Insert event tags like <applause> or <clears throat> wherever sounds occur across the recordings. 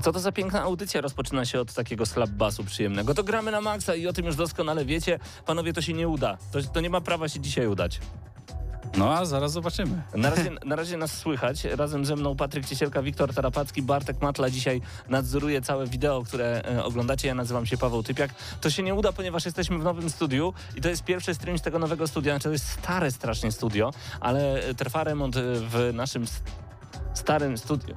Co to za piękna audycja rozpoczyna się od takiego slap basu przyjemnego? To gramy na maksa i o tym już doskonale wiecie. Panowie, to się nie uda. To, to nie ma prawa się dzisiaj udać. No a zaraz zobaczymy. Na razie, <laughs> na razie nas słychać. Razem ze mną Patryk Ciesielka, Wiktor Tarapacki, Bartek Matla dzisiaj nadzoruje całe wideo, które e, oglądacie. Ja nazywam się Paweł Typiak. To się nie uda, ponieważ jesteśmy w nowym studiu i to jest pierwszy stream z tego nowego studia. Znaczy to jest stare strasznie studio, ale e, trwa remont e, w naszym starym studiu.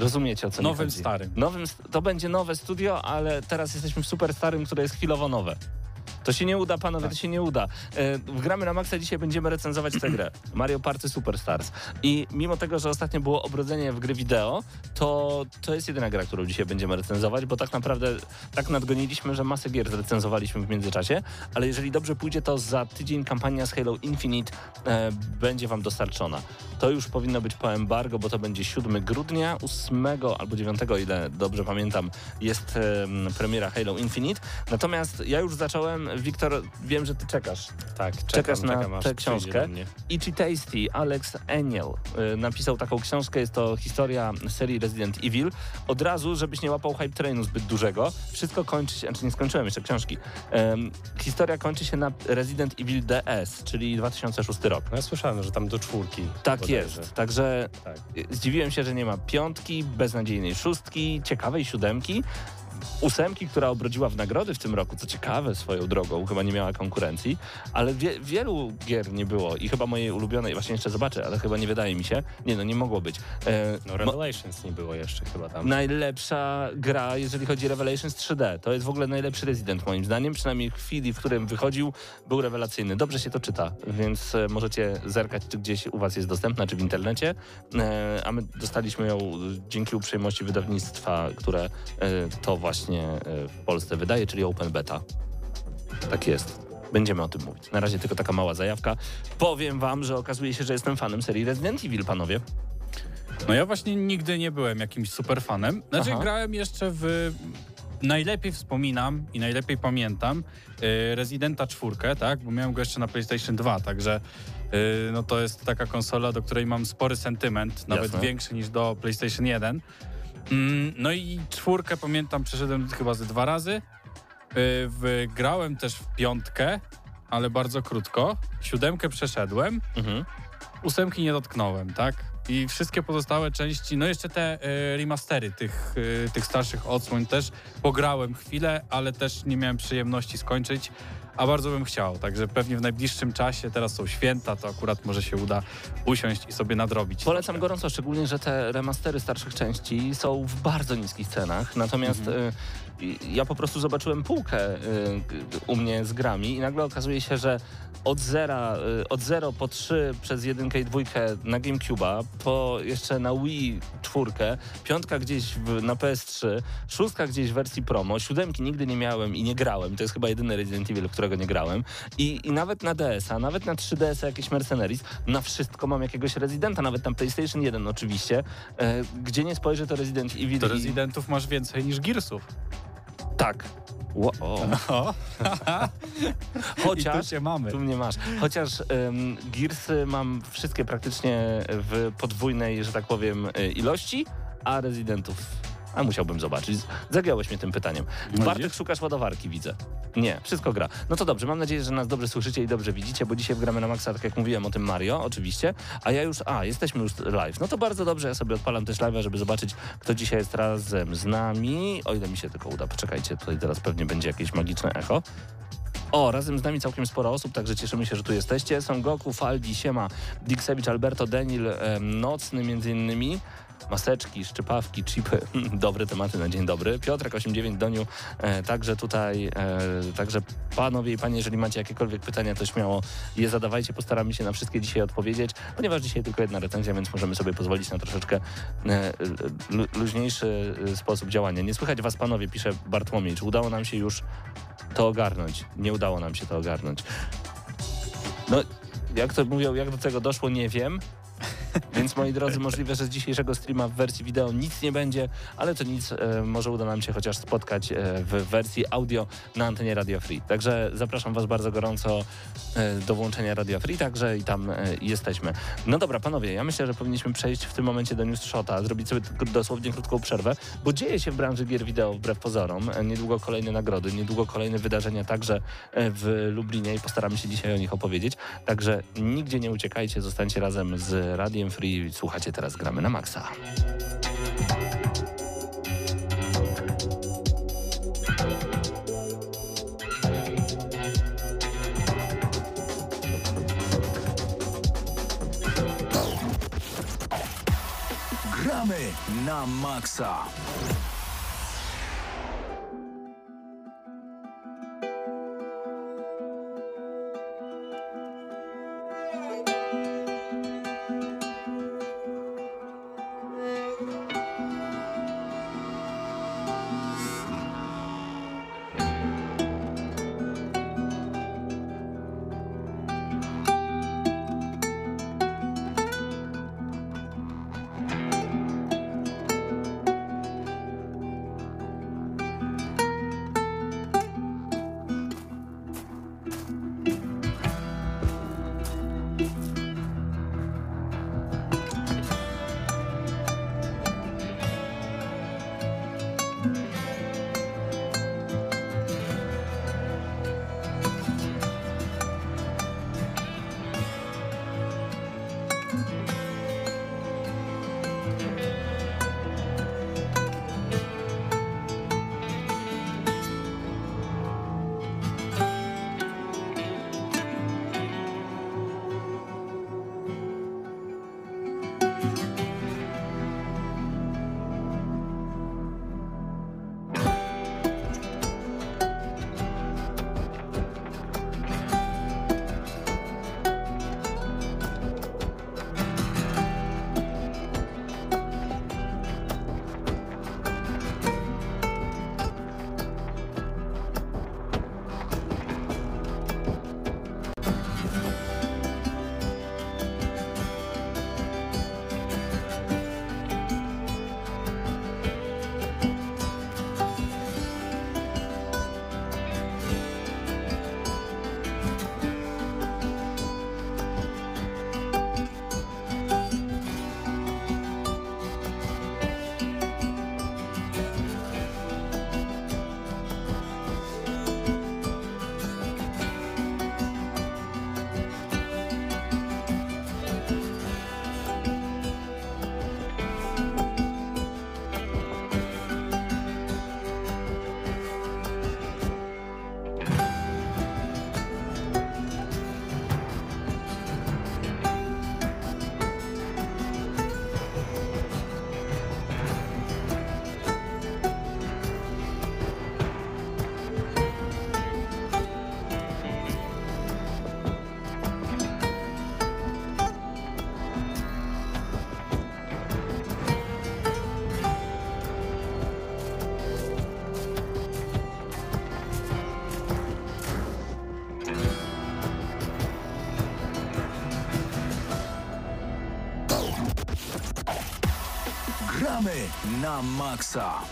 Rozumiecie o co Nowym chodzi? starym. Nowym, to będzie nowe studio, ale teraz jesteśmy w super starym, które jest chwilowo nowe. To się nie uda, panowie, to się nie uda. E, w gramy na maksa dzisiaj będziemy recenzować tę grę. Mario Party Superstars. I mimo tego, że ostatnio było obrodzenie w gry wideo, to to jest jedyna gra, którą dzisiaj będziemy recenzować, bo tak naprawdę tak nadgoniliśmy, że masę gier zrecenzowaliśmy w międzyczasie, ale jeżeli dobrze pójdzie, to za tydzień kampania z Halo Infinite e, będzie wam dostarczona. To już powinno być po embargo, bo to będzie 7 grudnia, 8 albo 9, o ile dobrze pamiętam, jest em, premiera Halo Infinite. Natomiast ja już zacząłem, Wiktor, wiem, że ty czekasz. Tak, czekam, Czekasz na czekam, tę książkę? Itchy Tasty, Alex Eniel y, napisał taką książkę, jest to historia serii Resident Evil. Od razu, żebyś nie łapał hype trainu zbyt dużego, wszystko kończy się, znaczy nie skończyłem jeszcze książki. Historia kończy się na Resident Evil DS, czyli 2006 rok. No ja słyszałem, że tam do czwórki. Tak jest, także Tak. y, zdziwiłem się, że nie ma piątki, beznadziejnej szóstki, ciekawej siódemki, ósemki, która obrodziła w nagrody w tym roku, co ciekawe swoją drogą, chyba nie miała konkurencji, ale wie, wielu gier nie było i chyba mojej ulubionej, właśnie jeszcze zobaczę, ale chyba nie wydaje mi się, nie no, nie mogło być. E, No Revelations nie było jeszcze chyba tam. Najlepsza gra, jeżeli chodzi o Revelations 3D. To jest w ogóle najlepszy Resident moim zdaniem. Przynajmniej w chwili, w którym wychodził, był rewelacyjny. Dobrze się to czyta, więc e, możecie zerkać, czy gdzieś u was jest dostępna, czy w internecie. E, a my dostaliśmy ją e, dzięki uprzejmości wydawnictwa, które e, to właśnie e, w Polsce wydaje, czyli Open Beta. Tak jest. Będziemy o tym mówić. Na razie tylko taka mała zajawka. Powiem wam, że okazuje się, że jestem fanem serii Resident Evil, panowie. No ja właśnie nigdy nie byłem jakimś super fanem. Znaczy Aha. grałem jeszcze w... Najlepiej wspominam i najlepiej pamiętam y, Residenta 4, tak? Bo miałem go jeszcze na PlayStation 2, także y, no to jest taka konsola, do której mam spory sentyment, nawet Jasne. większy niż do PlayStation 1. Mm, no i czwórkę pamiętam, przeszedłem chyba ze dwa razy. Y, w, grałem też w piątkę, ale bardzo krótko. Siódemkę przeszedłem. Mhm. ósemki nie dotknąłem, tak? I wszystkie pozostałe części, no jeszcze te e, remastery tych, e, tych starszych odsłon też pograłem chwilę, ale też nie miałem przyjemności skończyć, a bardzo bym chciał, także pewnie w najbliższym czasie, teraz są święta, to akurat może się uda usiąść i sobie nadrobić. Polecam trochę. gorąco, szczególnie, że te remastery starszych części są w bardzo niskich cenach. Natomiast y, ja po prostu zobaczyłem półkę y, u mnie z grami i nagle okazuje się, że od zera, y, od 0 po 3 przez jedynkę i dwójkę na GameCube'a, po jeszcze na Wii czwórkę, piątka gdzieś w, na PS3, szóstka gdzieś w wersji promo, siódemki nigdy nie miałem i nie grałem. To jest chyba jedyny Resident Evil, którego nie grałem. I, i nawet na DS-a, nawet na 3DS-a jakieś Mercenaries, na wszystko mam jakiegoś Residenta, nawet na PlayStation 1 oczywiście. E, gdzie nie spojrzę, to Resident Evil. To i- rezydentów masz więcej niż Gearsów. Tak. Ło- o. O, <laughs> i Chociaż... tu mamy. Tu mnie masz. Chociaż um, Gearsy mam wszystkie praktycznie w podwójnej, że tak powiem, y, ilości, a rezydentów. A musiałbym zobaczyć. Zagiąłeś mnie tym pytaniem. No Bartek, widzisz? szukasz ładowarki, widzę. Nie, wszystko gra. No to dobrze, mam nadzieję, że nas dobrze słyszycie i dobrze widzicie, bo dzisiaj gramy na maksa, tak jak mówiłem o tym Mario, oczywiście. A ja już, a, jesteśmy już live. No to bardzo dobrze, ja sobie odpalam też live'a, żeby zobaczyć, kto dzisiaj jest razem z nami. O ile mi się tylko uda, poczekajcie, tutaj teraz pewnie będzie jakieś magiczne echo. O, razem z nami całkiem sporo osób, także cieszymy się, że tu jesteście. Są Goku, Faldi, Siema, Diksewicz, Alberto, Denil, em, Nocny między innymi. Maseczki, szczypawki, chipy. <laughs> Dobre tematy na dzień dobry. Piotrek 89 Doniu, e, także tutaj, e, także panowie i panie, jeżeli macie jakiekolwiek pytania, to śmiało je zadawajcie. Postaramy się na wszystkie dzisiaj odpowiedzieć, ponieważ dzisiaj tylko jedna recenzja, więc możemy sobie pozwolić na troszeczkę e, lu- luźniejszy e, sposób działania. Nie słychać was panowie, pisze Bartłomiej. Czy udało nam się już to ogarnąć? Nie udało nam się to ogarnąć. No, jak to mówią, jak do tego doszło, nie wiem. <laughs> Więc moi drodzy, możliwe, że z dzisiejszego streama w wersji wideo nic nie będzie, ale to nic, e, może uda nam się chociaż spotkać e, w wersji audio na antenie Radio Free. Także zapraszam Was bardzo gorąco e, do włączenia Radio Free, także i tam jesteśmy. No dobra, panowie, ja myślę, że powinniśmy przejść w tym momencie do News Shota, zrobić sobie dosłownie krótką przerwę, bo dzieje się w branży gier wideo wbrew pozorom. Niedługo kolejne nagrody, niedługo kolejne wydarzenia także w Lublinie i postaramy się dzisiaj o nich opowiedzieć. Także nigdzie nie uciekajcie, zostańcie razem z Radiem Free. Słuchacie teraz Gramy na Maxa. Gramy na maksa. Na maksa.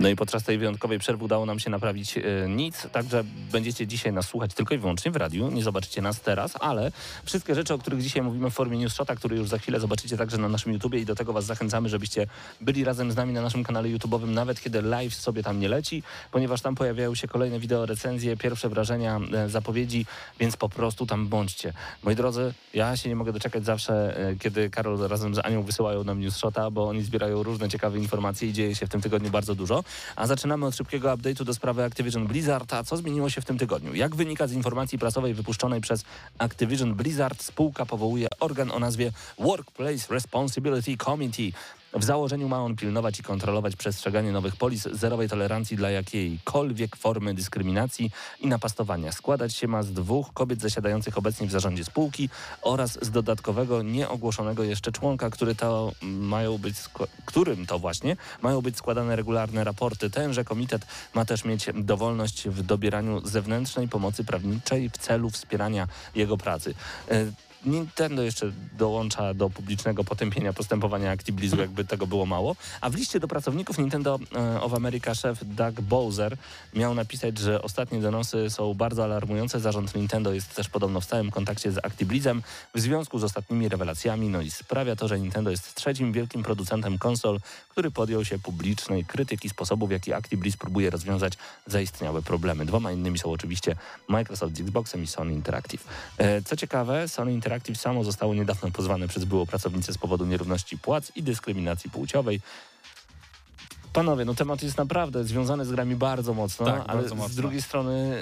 No i podczas tej wyjątkowej przerwy udało nam się naprawić e, nic, także będziecie dzisiaj nas słuchać tylko i wyłącznie w radiu, nie zobaczycie nas teraz, ale wszystkie rzeczy, o których dzisiaj mówimy w formie News Shota, który już za chwilę zobaczycie także na naszym YouTubie i do tego was zachęcamy, żebyście byli razem z nami na naszym kanale YouTube'owym, nawet kiedy live sobie tam nie leci, ponieważ tam pojawiają się kolejne wideo recenzje, pierwsze wrażenia, e, zapowiedzi, więc po prostu tam bądźcie. Moi drodzy, ja się nie mogę doczekać zawsze, e, kiedy Karol razem z Anią wysyłają nam News Shota, bo oni zbierają różne ciekawe informacje i dzieje się w tym tygodniu bardzo dużo. A zaczynamy od szybkiego update'u do sprawy Activision Blizzard. A co zmieniło się w tym tygodniu? Jak wynika z informacji prasowej wypuszczonej przez Activision Blizzard, spółka powołuje organ o nazwie Workplace Responsibility Committee. W założeniu ma on pilnować i kontrolować przestrzeganie nowych polis zerowej tolerancji dla jakiejkolwiek formy dyskryminacji i napastowania. Składać się ma z dwóch kobiet zasiadających obecnie w zarządzie spółki oraz z dodatkowego, nieogłoszonego jeszcze członka, który to mają być, którym to właśnie mają być składane regularne raporty. Tenże komitet ma też mieć dowolność w dobieraniu zewnętrznej pomocy prawniczej w celu wspierania jego pracy. Nintendo jeszcze dołącza do publicznego potępienia postępowania ActiBlizzu, jakby tego było mało. A w liście do pracowników Nintendo e, of America szef Doug Bowser miał napisać, że ostatnie donosy są bardzo alarmujące. Zarząd Nintendo jest też podobno w stałym kontakcie z ActiBlizzem w związku z ostatnimi rewelacjami. No i sprawia to, że Nintendo jest trzecim wielkim producentem konsol, który podjął się publicznej krytyki sposobu, w jaki ActiBliz próbuje rozwiązać zaistniałe problemy. Dwoma innymi są oczywiście Microsoft z Xboxem i Sony Interactive. E, Co ciekawe, Sony Interactive samo zostało niedawno pozwane przez byłą pracownicę z powodu nierówności płac i dyskryminacji płciowej. Panowie, no temat jest naprawdę związany z grami bardzo mocno, Tak, ale bardzo mocno. z drugiej strony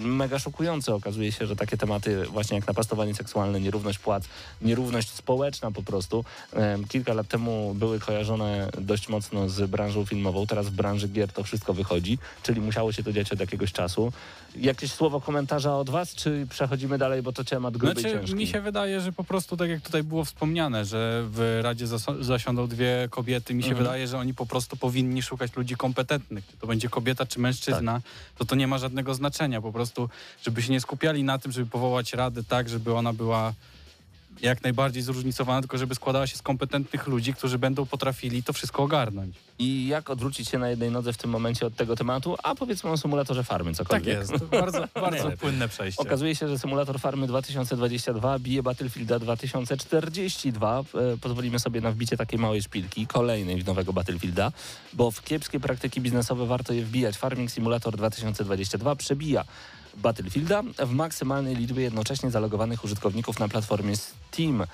y, mega szokujące. Okazuje się, że takie tematy właśnie jak napastowanie seksualne, nierówność płac, nierówność społeczna po prostu, em, kilka lat temu były kojarzone dość mocno z branżą filmową, teraz w branży gier to wszystko wychodzi, czyli musiało się to dziać od jakiegoś czasu. Jakieś słowo komentarza od was, czy przechodzimy dalej, bo to temat gruby i Znaczy, ciężki? mi się wydaje, że po prostu tak jak tutaj było wspomniane, że w Radzie zas- zasiądą dwie kobiety, mi się Mhm. wydaje, że oni po prostu powinni szukać ludzi kompetentnych. Czy to będzie kobieta, czy mężczyzna, Tak. to to nie ma żadnego znaczenia. Po prostu, żeby się nie skupiali na tym, żeby powołać radę tak, żeby ona była jak najbardziej zróżnicowana, tylko żeby składała się z kompetentnych ludzi, którzy będą potrafili to wszystko ogarnąć. I jak odwrócić się na jednej nodze w tym momencie od tego tematu, a powiedzmy o symulatorze farmy, cokolwiek. Tak jest. Bardzo, <laughs> bardzo płynne przejście. Okazuje się, że symulator farmy 2022 bije Battlefielda 2042. E, Pozwolimy sobie na wbicie takiej małej szpilki, kolejnej nowego Battlefielda, bo w kiepskie praktyki biznesowe warto je wbijać. Farming Simulator 2022 przebija Battlefielda w maksymalnej liczbie jednocześnie zalogowanych użytkowników na platformie Steam.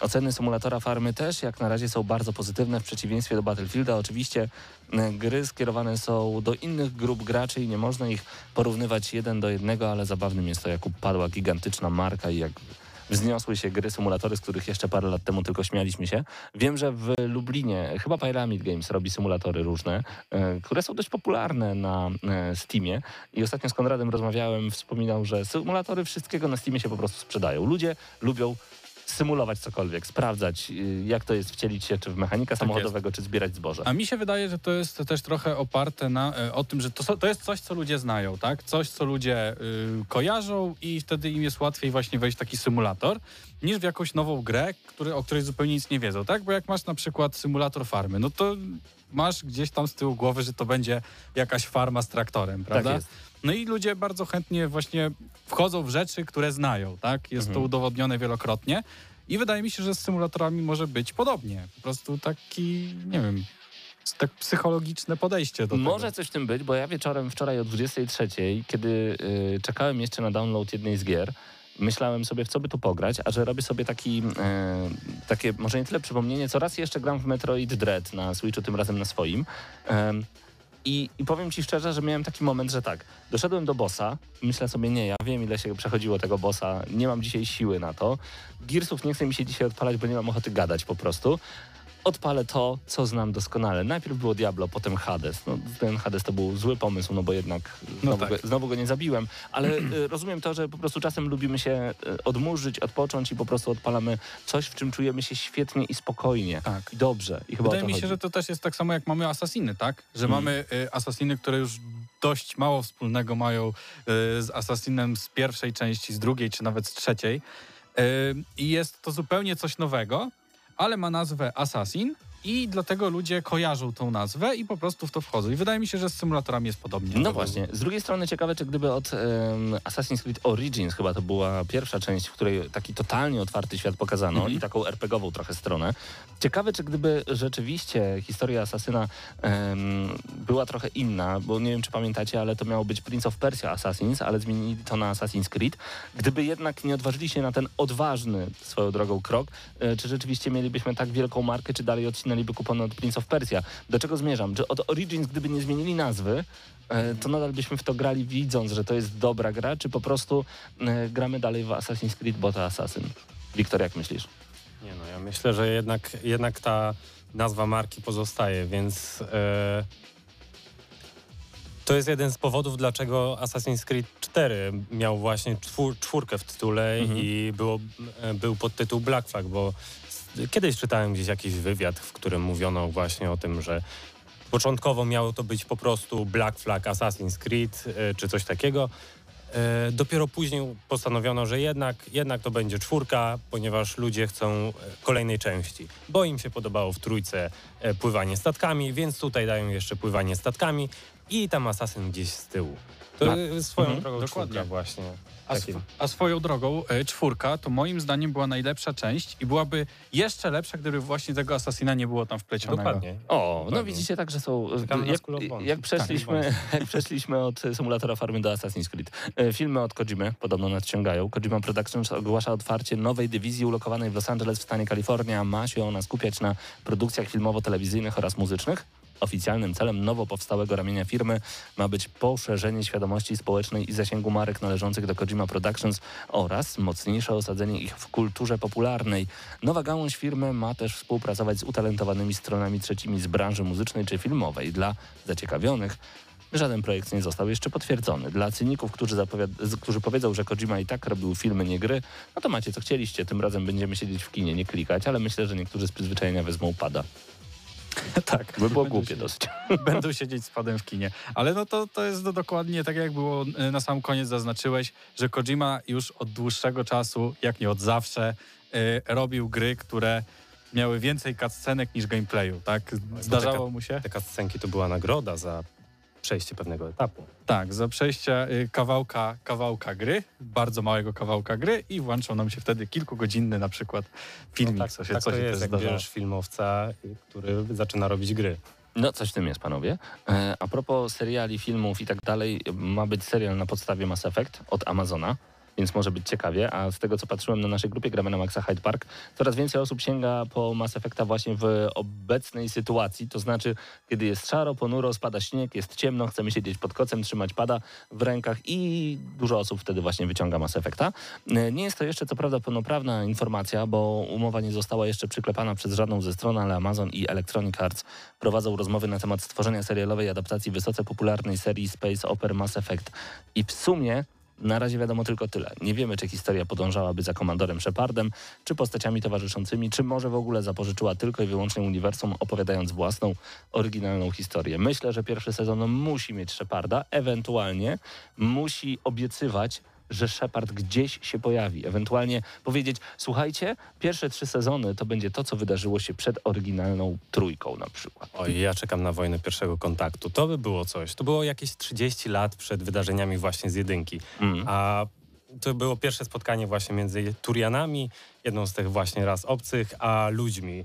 Oceny symulatora farmy też jak na razie są bardzo pozytywne w przeciwieństwie do Battlefielda. Oczywiście e, gry skierowane są do innych grup graczy i nie można ich porównywać jeden do jednego, ale zabawnym jest to, jak upadła gigantyczna marka i jak wzniosły się gry, symulatory, z których jeszcze parę lat temu tylko śmialiśmy się. Wiem, że w Lublinie chyba Pyramid Games robi symulatory różne, e, które są dość popularne na e, Steamie i ostatnio z Konradem rozmawiałem, wspominał, że symulatory wszystkiego na Steamie się po prostu sprzedają. Ludzie lubią symulować cokolwiek, sprawdzać y, jak to jest wcielić się czy w mechanika samochodowego, czy zbierać zboże. A mi się wydaje, że to jest też trochę oparte na, e, o tym, że to, to jest coś, co ludzie znają, tak? Coś, co ludzie y, kojarzą i wtedy im jest łatwiej właśnie wejść w taki symulator, niż w jakąś nową grę, który, o której zupełnie nic nie wiedzą, tak? Bo jak masz na przykład symulator farmy, no to masz gdzieś tam z tyłu głowy, że to będzie jakaś farma z traktorem, prawda? Tak jest. No i ludzie bardzo chętnie właśnie wchodzą w rzeczy, które znają, tak? Jest to Mhm. udowodnione wielokrotnie. I wydaje mi się, że z symulatorami może być podobnie. Po prostu taki, nie wiem, tak psychologiczne podejście do Może tego. coś w tym być, bo ja wieczorem wczoraj o 23, kiedy y, czekałem jeszcze na download jednej z gier, myślałem sobie, w co by tu pograć, a że robię sobie taki, e, takie, może nie tyle przypomnienie, co raz jeszcze gram w Metroid Dread na Switchu, tym razem na swoim. Em, i, I powiem ci szczerze, że miałem taki moment, że tak, doszedłem do bossa, myślę sobie, nie, ja wiem ile się przechodziło tego bossa, nie mam dzisiaj siły na to. Gearsów nie chce mi się dzisiaj odpalać, bo nie mam ochoty gadać po prostu. Odpalę to, co znam doskonale. Najpierw było Diablo, potem Hades. No, ten Hades to był zły pomysł, no bo jednak znowu, tak. go, znowu go nie zabiłem. Ale y, rozumiem to, że po prostu czasem lubimy się y, odmurzyć, odpocząć i po prostu odpalamy coś, w czym czujemy się świetnie i spokojnie. Tak. I dobrze. I chyba Wydaje mi się, chodzi. że to też jest tak samo jak mamy asasiny, tak? Że Hmm. mamy y, asasiny, które już dość mało wspólnego mają y, z asasinem z pierwszej części, z drugiej czy nawet z trzeciej. Y, I jest to zupełnie coś nowego, ale ma nazwę Assassin i dlatego ludzie kojarzą tą nazwę i po prostu w to wchodzą. I wydaje mi się, że z symulatorami jest podobnie. No właśnie. Z drugiej strony ciekawe, czy gdyby od em, Assassin's Creed Origins, chyba to była pierwsza część, w której taki totalnie otwarty świat pokazano Mhm. i taką RPGową trochę stronę. Ciekawe, czy gdyby rzeczywiście historia Asasyna em, była trochę inna, bo nie wiem, czy pamiętacie, ale to miało być Prince of Persia Assassins, ale zmienili to na Assassin's Creed. Gdyby jednak nie odważyli się na ten odważny swoją drogą krok, e, czy rzeczywiście mielibyśmy tak wielką markę, czy dalej odcinać ściągnęliby kupony od Prince of Persia. Do czego zmierzam? Że od Origins, gdyby nie zmienili nazwy, e, to nadal byśmy w to grali widząc, że to jest dobra gra, czy po prostu e, gramy dalej w Assassin's Creed, bo to Assassin. Wiktor, jak myślisz? Nie no, ja myślę, że jednak, jednak ta nazwa marki pozostaje, więc e, to jest jeden z powodów, dlaczego Assassin's Creed 4 miał właśnie czwór, czwórkę w tytule Mhm. i było, był podtytuł Black Flag, bo kiedyś czytałem gdzieś jakiś wywiad, w którym mówiono właśnie o tym, że początkowo miało to być po prostu Black Flag Assassin's Creed e, czy coś takiego. E, Dopiero później postanowiono, że jednak, jednak to będzie czwórka, ponieważ ludzie chcą e, kolejnej części. Bo im się podobało w trójce pływanie statkami, więc tutaj dają jeszcze pływanie statkami i tam asasyn gdzieś z tyłu. To e, swoją Mhm, drogą dokładnie. właśnie. A, sw- a swoją drogą, e, czwórka to moim zdaniem była najlepsza część i byłaby jeszcze lepsza, gdyby właśnie tego Assassina nie było tam wplecionego. Dokładnie. O, no Dokładnie. widzicie tak, że są. Na Jak, jak, przeszliśmy, <laughs> jak przeszliśmy od symulatora farmy do Assassin's Creed. E, Filmy od Kojimy podobno nadciągają. Kojima Productions ogłasza otwarcie nowej dywizji ulokowanej w Los Angeles w stanie Kalifornia. Ma się ona skupiać na produkcjach filmowo-telewizyjnych oraz muzycznych. Oficjalnym celem nowo powstałego ramienia firmy ma być poszerzenie świadomości społecznej i zasięgu marek należących do Kojima Productions oraz mocniejsze osadzenie ich w kulturze popularnej. Nowa gałąź firmy ma też współpracować z utalentowanymi stronami trzecimi z branży muzycznej czy filmowej. Dla zaciekawionych żaden projekt nie został jeszcze potwierdzony. Dla cyników, którzy, którzy powiedzą, że Kojima i tak robił filmy, nie gry, no to macie co chcieliście. Tym razem będziemy siedzieć w kinie, nie klikać, ale myślę, że niektórzy z przyzwyczajenia wezmą pada. Tak. By było głupie dosyć. <laughs> Będą siedzieć z padem w kinie. Ale no to, to jest do- dokładnie tak, jak było e, na sam koniec zaznaczyłeś, że Kojima już od dłuższego czasu, jak nie od zawsze, e, robił gry, które miały więcej cutscenek niż gameplayu, tak? Zdarzało taka- mu się? Taka scenki to była nagroda za przejście pewnego etapu. Tak, za przejście y, kawałka, kawałka gry, bardzo małego kawałka gry i włączał nam się wtedy kilkugodzinny na przykład filmik, tak, co się, tak co to się jest, też jak zdarzało. bierzesz filmowca, y, który zaczyna robić gry. No, coś w tym jest, panowie. E, a propos seriali, filmów i tak dalej, ma być serial na podstawie Mass Effect od Amazona, więc może być ciekawie. A z tego, co patrzyłem na naszej grupie Gramy na Maxa Hyde Park, coraz więcej osób sięga po Mass Effecta właśnie w obecnej sytuacji, to znaczy, kiedy jest szaro, ponuro, spada śnieg, jest ciemno, chcemy siedzieć pod kocem, trzymać pada w rękach i dużo osób wtedy właśnie wyciąga Mass Effecta. Nie jest to jeszcze, co prawda, pełnoprawna informacja, bo umowa nie została jeszcze przyklepana przez żadną ze stron, ale Amazon i Electronic Arts prowadzą rozmowy na temat stworzenia serialowej adaptacji wysoce popularnej serii Space Opera Mass Effect. I w sumie na razie wiadomo tylko tyle. Nie wiemy, czy historia podążałaby za komandorem Shepardem, czy postaciami towarzyszącymi, czy może w ogóle zapożyczyła tylko i wyłącznie uniwersum, opowiadając własną, oryginalną historię. Myślę, że pierwszy sezon musi mieć Sheparda, ewentualnie musi obiecywać, że Shepard gdzieś się pojawi. Ewentualnie powiedzieć, słuchajcie, pierwsze trzy sezony to będzie to, co wydarzyło się przed oryginalną trójką na przykład. Oj, ja czekam na wojnę pierwszego kontaktu. To by było coś. To było jakieś 30 lat przed wydarzeniami właśnie z jedynki. Mm. A to było pierwsze spotkanie właśnie między Turianami, jedną z tych właśnie ras obcych, a ludźmi.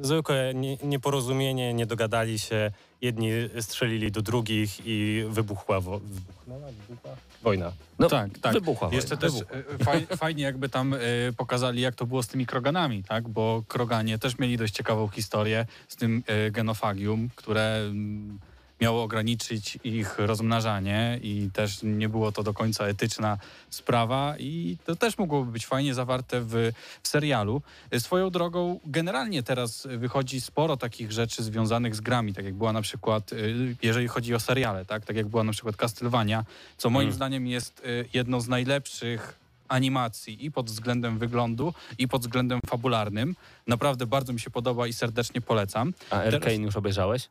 Zwykłe nie, nieporozumienie, nie dogadali się. Jedni strzelili do drugich i wybuchła, wo- wybuchnęła, wybuchła? Wojna. No, tak, tak. Wybuchła Jeszcze wojna. też e, faj, <laughs> fajnie jakby tam e, pokazali, jak to było z tymi kroganami, tak? Bo kroganie też mieli dość ciekawą historię z tym e, genofagium, które mm, miało ograniczyć ich rozmnażanie i też nie było to do końca etyczna sprawa i to też mogłoby być fajnie zawarte w, w serialu. Swoją drogą, generalnie teraz wychodzi sporo takich rzeczy związanych z grami, tak jak była na przykład, e, jeżeli chodzi o seriale, tak? Tak jak była na przykład Castlevania, co moim Mm. zdaniem jest y, jedną z najlepszych animacji i pod względem wyglądu, i pod względem fabularnym. Naprawdę bardzo mi się podoba i serdecznie polecam. A Arkane już obejrzałeś?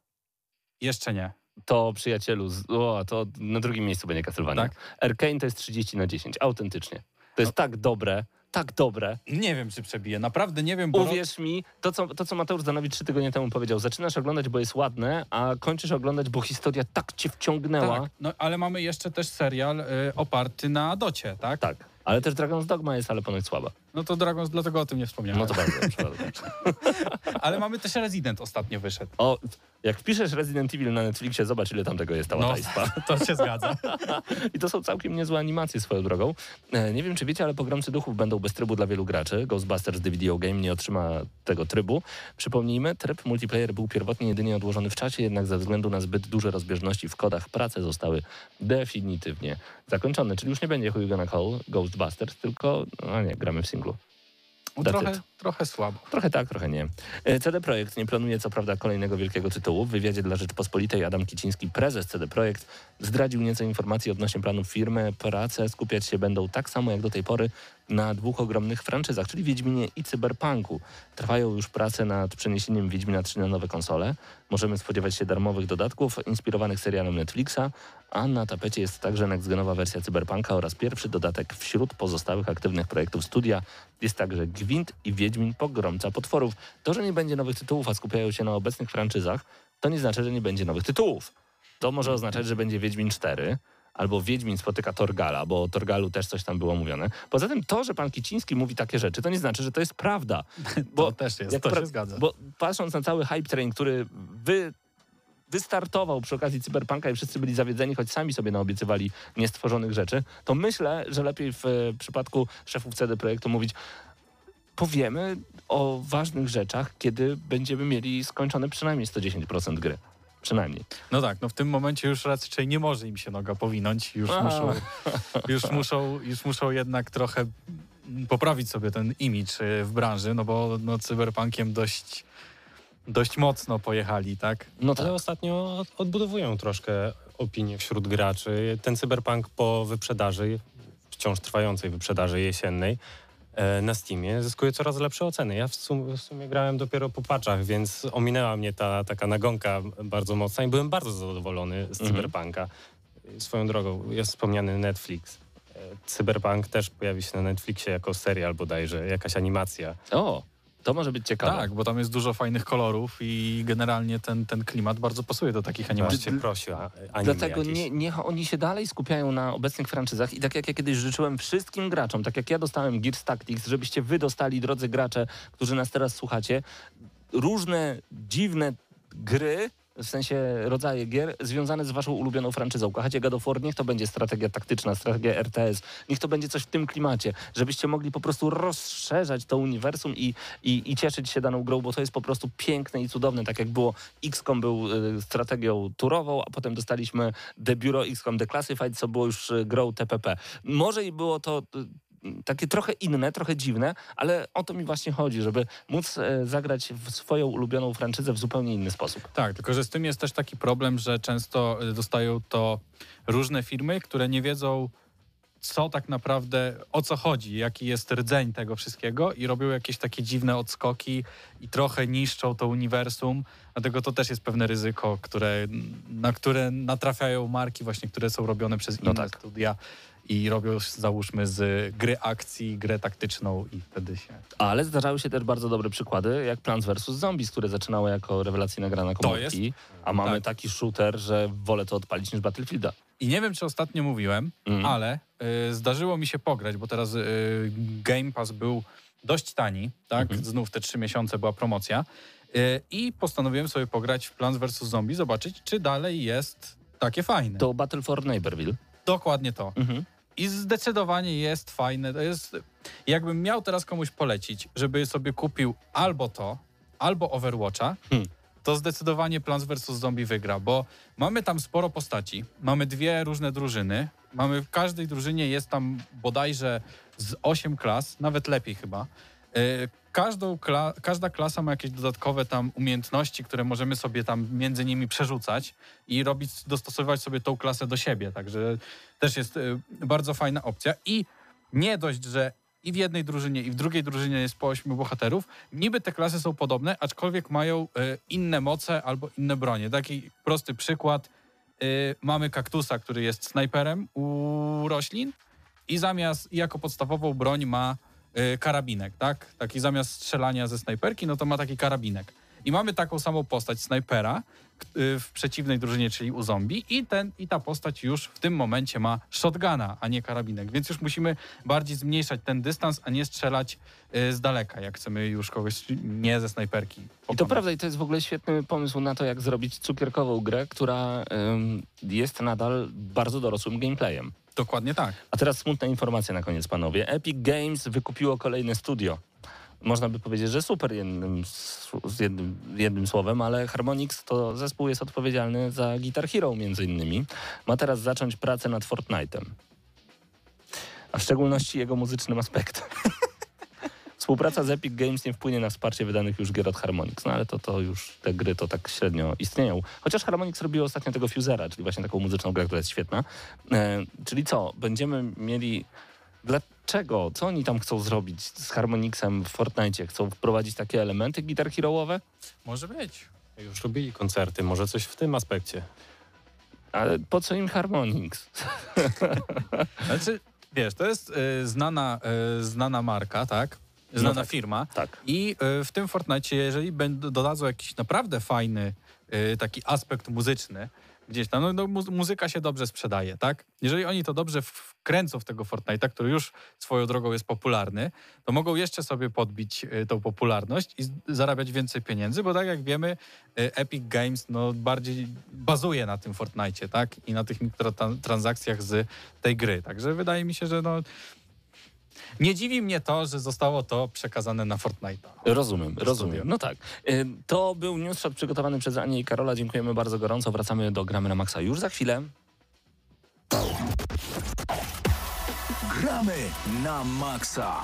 Jeszcze nie. To przyjacielu, z, o, to na drugim miejscu będzie Castlevania. Tak? Arkane to jest 30 na 10, autentycznie. To jest tak dobre, tak dobre. Nie wiem, czy przebije. Naprawdę nie wiem, bo... Uwierz mi, to co, to co Mateusz Zanowicz trzy tygodnie temu powiedział, zaczynasz oglądać, bo jest ładne, a kończysz oglądać, bo historia tak cię wciągnęła. Tak, no, ale mamy jeszcze też serial y, oparty na Docie, tak? Tak, ale też Dragon's Dogma jest, ale ponoć słaba. No to Dragons, dlatego o tym nie wspomniałem. No to bardzo dobrze. bardzo dobrze. Ale mamy też Resident ostatnio wyszedł. O, Jak wpiszesz Resident Evil na Netflixie, zobacz ile tam tego jest, No, tałataństwa. <laughs> to się zgadza. <laughs> I to są całkiem niezłe animacje swoją drogą. E, Nie wiem, czy wiecie, ale pogromcy duchów będą bez trybu dla wielu graczy. Ghostbusters The Video Game nie otrzyma tego trybu. Przypomnijmy, tryb multiplayer był pierwotnie jedynie odłożony w czasie, jednak ze względu na zbyt duże rozbieżności w kodach prace zostały definitywnie zakończone. Czyli już nie będzie Who You Gonna Call Ghostbusters, tylko, no nie, gramy w singlu. Trochę, it. trochę słabo. Trochę tak, trochę nie. E, CD Projekt nie planuje co prawda kolejnego wielkiego tytułu. W wywiadzie dla Rzeczpospolitej Adam Kiciński, prezes CD Projekt, zdradził nieco informacji odnośnie planów firmy. Prace skupiać się będą tak samo jak do tej pory na dwóch ogromnych franczyzach, czyli Wiedźminie i Cyberpunku. Trwają już prace nad przeniesieniem Wiedźmina 3 na nowe konsole. Możemy spodziewać się darmowych dodatków inspirowanych serialem Netflixa, a na tapecie jest także next-genowa wersja Cyberpunka oraz pierwszy dodatek wśród pozostałych aktywnych projektów studia. Jest także Gwint i Wiedźmin Pogromca Potworów. To, że nie będzie nowych tytułów, a skupiają się na obecnych franczyzach, to nie znaczy, że nie będzie nowych tytułów. To może oznaczać, że będzie Wiedźmin 4, albo Wiedźmin spotyka Torgala, bo o Torgalu też coś tam było mówione. Poza tym to, że pan Kiciński mówi takie rzeczy, to nie znaczy, że to jest prawda. <laughs> To też jest, to pra- się zgadza. Bo patrząc na cały hype train, który wy, wystartował przy okazji Cyberpunka i wszyscy byli zawiedzeni, choć sami sobie naobiecywali niestworzonych rzeczy, to myślę, że lepiej w e, przypadku szefów CD Projektu mówić powiemy o ważnych rzeczach, kiedy będziemy mieli skończone przynajmniej 110% gry. Przynajmniej. No tak, no w tym momencie już raczej nie może im się noga powinąć. Już, A. muszą, <laughs> już, muszą, już muszą jednak trochę poprawić sobie ten imidż y, w branży, no bo no, cyberpunkiem dość, dość mocno pojechali, tak? No tak. Ale ostatnio od- odbudowują troszkę opinię wśród graczy. Ten cyberpunk po wyprzedaży, wciąż trwającej wyprzedaży jesiennej, na Steamie zyskuje coraz lepsze oceny. Ja w sumie, w sumie grałem dopiero po patchach, więc ominęła mnie ta taka nagonka bardzo mocna i byłem bardzo zadowolony z Mhm. cyberpunka. Swoją drogą, jest wspomniany Netflix. E, Cyberpunk też pojawi się na Netflixie jako serial bodajże, jakaś animacja. O, to może być ciekawe. Tak, bo tam jest dużo fajnych kolorów i generalnie ten, ten klimat bardzo pasuje do takich animacji. Właśnie prosi o anime Dlatego jakieś. nie, niech oni się dalej skupiają na obecnych franczyzach i tak jak ja kiedyś życzyłem wszystkim graczom, tak jak ja dostałem Gears Tactics, żebyście wy dostali, drodzy gracze, którzy nas teraz słuchacie, różne dziwne gry, w sensie rodzaje gier związane z waszą ulubioną franczyzą. Kochacie God of War, niech to będzie strategia taktyczna, strategia RTS, niech to będzie coś w tym klimacie, żebyście mogli po prostu rozszerzać to uniwersum i, i, i cieszyć się daną grą, bo to jest po prostu piękne i cudowne, tak jak było XCOM był y, strategią turową, a potem dostaliśmy The Bureau XCOM Declassified, co było już y, grą TPP. Może i było to y, takie trochę inne, trochę dziwne, ale o to mi właśnie chodzi, żeby móc e, zagrać w swoją ulubioną franczyzę w zupełnie inny sposób. Tak, tylko że z tym jest też taki problem, że często y, dostają to różne firmy, które nie wiedzą, co tak naprawdę, o co chodzi, jaki jest rdzeń tego wszystkiego i robią jakieś takie dziwne odskoki i trochę niszczą to uniwersum, dlatego to też jest pewne ryzyko, które, na które natrafiają marki właśnie, które są robione przez No inne tak. studia i robią, załóżmy, z gry akcji, grę taktyczną i wtedy się... Ale zdarzały się też bardzo dobre przykłady, jak Plants vs. Zombies, które zaczynało jako rewelacyjna gra na komórki, a mamy Tak. taki shooter, że wolę to odpalić niż Battlefielda. I nie wiem, czy ostatnio mówiłem, Mhm. ale y, zdarzyło mi się pograć, bo teraz y, Game Pass był dość tani, tak? Mhm. Znów te trzy miesiące była promocja. Y, I postanowiłem sobie pograć w Plants vs. Zombie, zobaczyć, czy dalej jest takie fajne. To Battle for Neighborville. Dokładnie to. Mhm. I zdecydowanie jest fajne. To jest, jakbym miał teraz komuś polecić, żeby sobie kupił albo to, albo Overwatcha, Hmm. to zdecydowanie Plants vs. Zombie wygra, bo mamy tam sporo postaci, mamy dwie różne drużyny, mamy w każdej drużynie jest tam bodajże z 8 klas, nawet lepiej chyba. Każdą kla każda klasa ma jakieś dodatkowe tam umiejętności, które możemy sobie tam między nimi przerzucać i robić, dostosowywać sobie tą klasę do siebie. Także też jest y, bardzo fajna opcja. I nie dość, że i w jednej drużynie, i w drugiej drużynie jest po ośmiu bohaterów, niby te klasy są podobne, aczkolwiek mają y, inne moce albo inne bronie. Taki prosty przykład. Y, mamy kaktusa, który jest snajperem u roślin i zamiast, jako podstawową broń ma karabinek, tak? Taki zamiast strzelania ze snajperki, no to ma taki karabinek. I mamy taką samą postać snajpera y, w przeciwnej drużynie, czyli u zombie i, ten, i ta postać już w tym momencie ma shotguna, a nie karabinek, więc już musimy bardziej zmniejszać ten dystans, a nie strzelać y, z daleka, jak chcemy już kogoś nie ze snajperki I to pokonać. prawda, i to jest w ogóle świetny pomysł na to, jak zrobić cukierkową grę, która ym, jest nadal bardzo dorosłym gameplayem. Dokładnie tak. A teraz smutna informacja na koniec, panowie. Epic Games wykupiło kolejne studio. Można by powiedzieć, że super jednym, jednym, jednym słowem, ale Harmonix to zespół jest odpowiedzialny za Guitar Hero między innymi. Ma teraz zacząć pracę nad Fortnite'em. A w szczególności jego muzycznym aspektem. <laughs> Współpraca z Epic Games nie wpłynie na wsparcie wydanych już gier od Harmonix, no ale to, to już te gry to tak średnio istnieją. Chociaż Harmonix robiło ostatnio tego Fusera, czyli właśnie taką muzyczną grę, która jest świetna. E, czyli co, będziemy mieli... Dlaczego? Co oni tam chcą zrobić z Harmonixem w Fortnite? Chcą wprowadzić takie elementy Guitar Hero'owe? Może być. Już robili koncerty, może coś w tym aspekcie. Ale po co im Harmonix? <laughs> Znaczy, wiesz, to jest y, znana, y, znana marka, tak? Znana tak. firma. Tak. I y, w tym Fortnite, jeżeli będą dodadzą jakiś naprawdę fajny y, taki aspekt muzyczny, gdzieś tam, no, no mu- muzyka się dobrze sprzedaje, tak? Jeżeli oni to dobrze wkręcą w tego Fortnite'a, który już swoją drogą jest popularny, to mogą jeszcze sobie podbić y, tą popularność i zarabiać więcej pieniędzy, bo tak jak wiemy, y, Epic Games no, bardziej bazuje na tym Fortnite'cie, tak? I na tych mikrotransakcjach z tej gry. Także wydaje mi się, że no, nie dziwi mnie to, że zostało to przekazane na Fortnite'a. Rozumiem, rozumiem. No tak. To był newsshot przygotowany przez Anię i Karola. Dziękujemy bardzo gorąco. Wracamy do Gramy na Maxa już za chwilę. Gramy na maksa.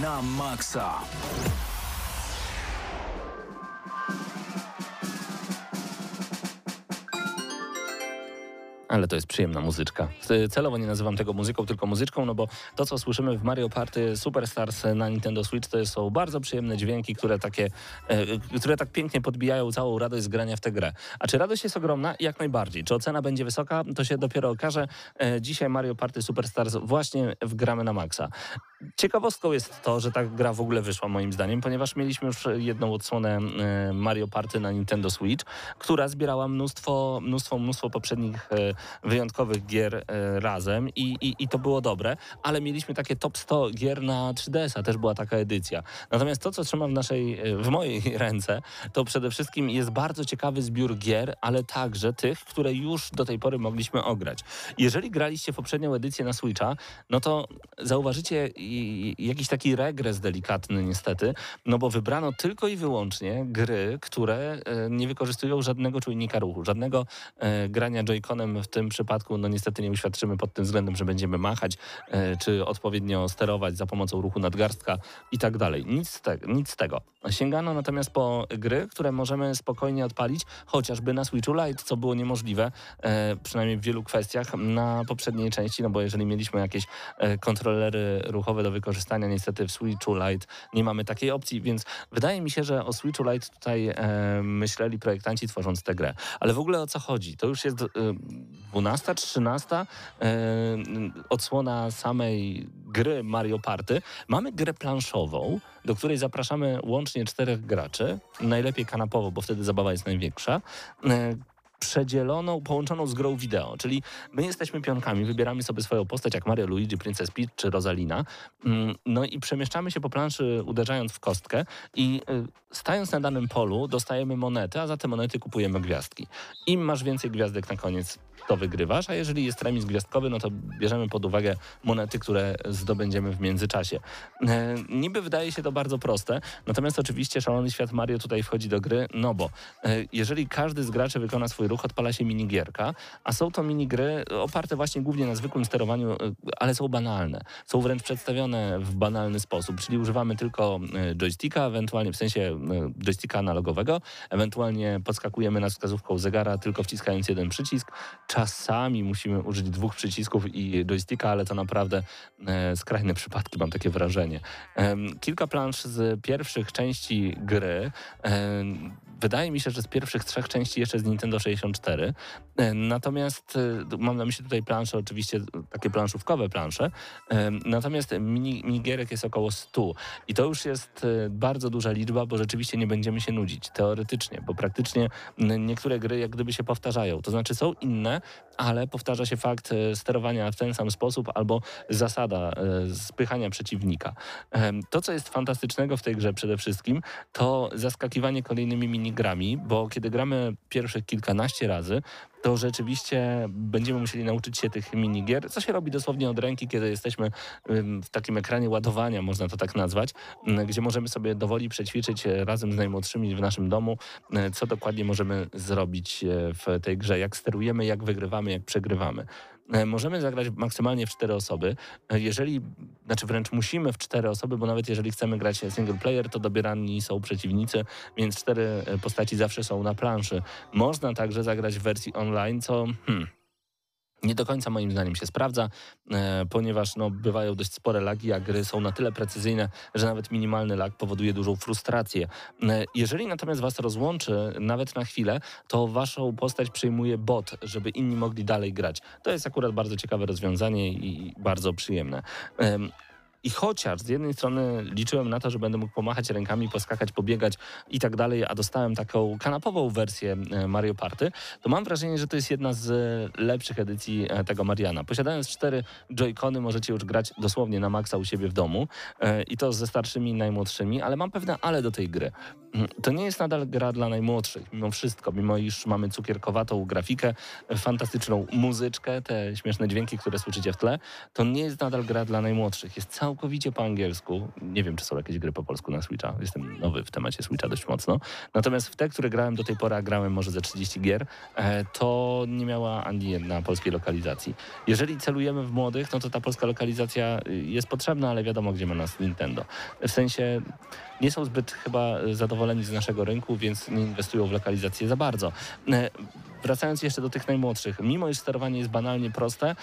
Na maksa. To jest przyjemna muzyczka. Celowo nie nazywam tego muzyką, tylko muzyczką, no bo to, co słyszymy w Mario Party Superstars na Nintendo Switch, to są bardzo przyjemne dźwięki, które takie, e, które tak pięknie podbijają całą radość z grania w tę grę. A czy radość jest ogromna? Jak najbardziej. Czy ocena będzie wysoka? To się dopiero okaże. E, dzisiaj Mario Party Superstars właśnie wgramy na maksa. Ciekawostką jest to, że ta gra w ogóle wyszła moim zdaniem, ponieważ mieliśmy już jedną odsłonę e, Mario Party na Nintendo Switch, która zbierała mnóstwo, mnóstwo, mnóstwo poprzednich wyjątkowych gier e, razem i, i, i to było dobre, ale mieliśmy takie top 100 gier na 3DS-a, też była taka edycja. Natomiast to, co trzymam w naszej, e, w mojej <laughs> ręce, to przede wszystkim jest bardzo ciekawy zbiór gier, ale także tych, które już do tej pory mogliśmy ograć. Jeżeli graliście poprzednią edycję na Switcha, no to zauważycie jakiś taki regres delikatny niestety, no bo wybrano tylko i wyłącznie gry, które e, nie wykorzystują żadnego czujnika ruchu, żadnego grania joyconem w tym przypadku, no niestety nie uświadczymy pod tym względem, że będziemy machać, e, czy odpowiednio sterować za pomocą ruchu nadgarstka i tak dalej. Nic te, nic z tego. Sięgano natomiast po gry, które możemy spokojnie odpalić, chociażby na Switchu Lite, co było niemożliwe, e, przynajmniej w wielu kwestiach, na poprzedniej części, no bo jeżeli mieliśmy jakieś e, kontrolery ruchowe do wykorzystania, niestety w Switchu Lite nie mamy takiej opcji, więc wydaje mi się, że o Switchu Lite tutaj myśleli projektanci tworząc tę grę. Ale w ogóle o co chodzi? To już jest 12, 13 e, odsłona samej gry Mario Party. Mamy grę planszową, do której zapraszamy łącznie czterech graczy, najlepiej kanapowo, bo wtedy zabawa jest największa. E, Przedzieloną, połączoną z grą wideo, czyli my jesteśmy pionkami, wybieramy sobie swoją postać jak Mario, Luigi, Princess Peach czy Rosalina, Mm, no i przemieszczamy się po planszy uderzając w kostkę i y, stając na danym polu dostajemy monety, a za te monety kupujemy gwiazdki. Im masz więcej gwiazdek na koniec, to wygrywasz, a jeżeli jest remis gwiazdkowy, no to bierzemy pod uwagę monety, które zdobędziemy w międzyczasie. E, niby wydaje się to bardzo proste, natomiast oczywiście szalony świat Mario tutaj wchodzi do gry, no bo e, jeżeli każdy z graczy wykona swój ruch, odpala się minigierka, a są to minigry oparte właśnie głównie na zwykłym sterowaniu, e, ale są banalne. Są wręcz przedstawione w banalny sposób, czyli używamy tylko e, joysticka, ewentualnie w sensie e, joysticka analogowego, ewentualnie podskakujemy nad wskazówką zegara, tylko wciskając jeden przycisk. Czasami musimy użyć dwóch przycisków i joysticka, ale to naprawdę skrajne przypadki, mam takie wrażenie. Kilka plansz z pierwszych części gry. Wydaje mi się, że z pierwszych trzech części jeszcze z Nintendo 64. E, Natomiast e, mam na myśli tutaj plansze, oczywiście takie planszówkowe plansze. Natomiast mini, minigierek jest około 100 i to już jest e, bardzo duża liczba, bo rzeczywiście nie będziemy się nudzić teoretycznie, bo praktycznie niektóre gry jak gdyby się powtarzają. To znaczy są inne, ale powtarza się fakt e, sterowania w ten sam sposób albo zasada e, spychania przeciwnika. To, co jest fantastycznego w tej grze przede wszystkim, to zaskakiwanie kolejnymi minigrami, bo kiedy gramy pierwszych kilkanaście razy, to rzeczywiście będziemy musieli nauczyć się tych minigier, co się robi dosłownie od ręki, kiedy jesteśmy w takim ekranie ładowania, można to tak nazwać, gdzie możemy sobie dowoli przećwiczyć e, razem z najmłodszymi w naszym domu, e, co dokładnie możemy zrobić e, w tej grze, jak sterujemy, jak wygrywamy, jak przegrywamy. E, Możemy zagrać maksymalnie w cztery osoby. E, Jeżeli, znaczy wręcz musimy w cztery osoby, bo nawet jeżeli chcemy grać single player, to dobierani są przeciwnicy, więc cztery e, postaci zawsze są na planszy. Można także zagrać w wersji online, co hmm, nie do końca moim zdaniem się sprawdza, e, ponieważ no, bywają dość spore lagi, a gry są na tyle precyzyjne, że nawet minimalny lag powoduje dużą frustrację. E, jeżeli natomiast was rozłączy nawet na chwilę, to waszą postać przyjmuje bot, żeby inni mogli dalej grać. To jest akurat bardzo ciekawe rozwiązanie i bardzo przyjemne. I chociaż z jednej strony liczyłem na to, że będę mógł pomachać rękami, poskakać, pobiegać i tak dalej, a dostałem taką kanapową wersję e, Mario Party, to mam wrażenie, że to jest jedna z e, lepszych edycji e, tego Mariana. Posiadając cztery Joy-Cony możecie już grać dosłownie na maksa u siebie w domu i to ze starszymi i najmłodszymi, ale mam pewne ale do tej gry. Mm, To nie jest nadal gra dla najmłodszych, mimo wszystko, mimo iż mamy cukierkowatą grafikę, fantastyczną muzyczkę, te śmieszne dźwięki, które słyszycie w tle, to nie jest nadal gra dla najmłodszych. Jest cała całkowicie po angielsku. Nie wiem, czy są jakieś gry po polsku na Switcha. Jestem nowy w temacie Switcha dość mocno. Natomiast w te, które grałem do tej pory, a grałem może ze 30 gier, e, to nie miała ani jedna polskiej lokalizacji. Jeżeli celujemy w młodych, no to ta polska lokalizacja y, jest potrzebna, ale wiadomo, gdzie ma nas Nintendo. W sensie nie są zbyt chyba zadowoleni z naszego rynku, więc nie inwestują w lokalizację za bardzo. E, Wracając jeszcze do tych najmłodszych, mimo iż sterowanie jest banalnie proste,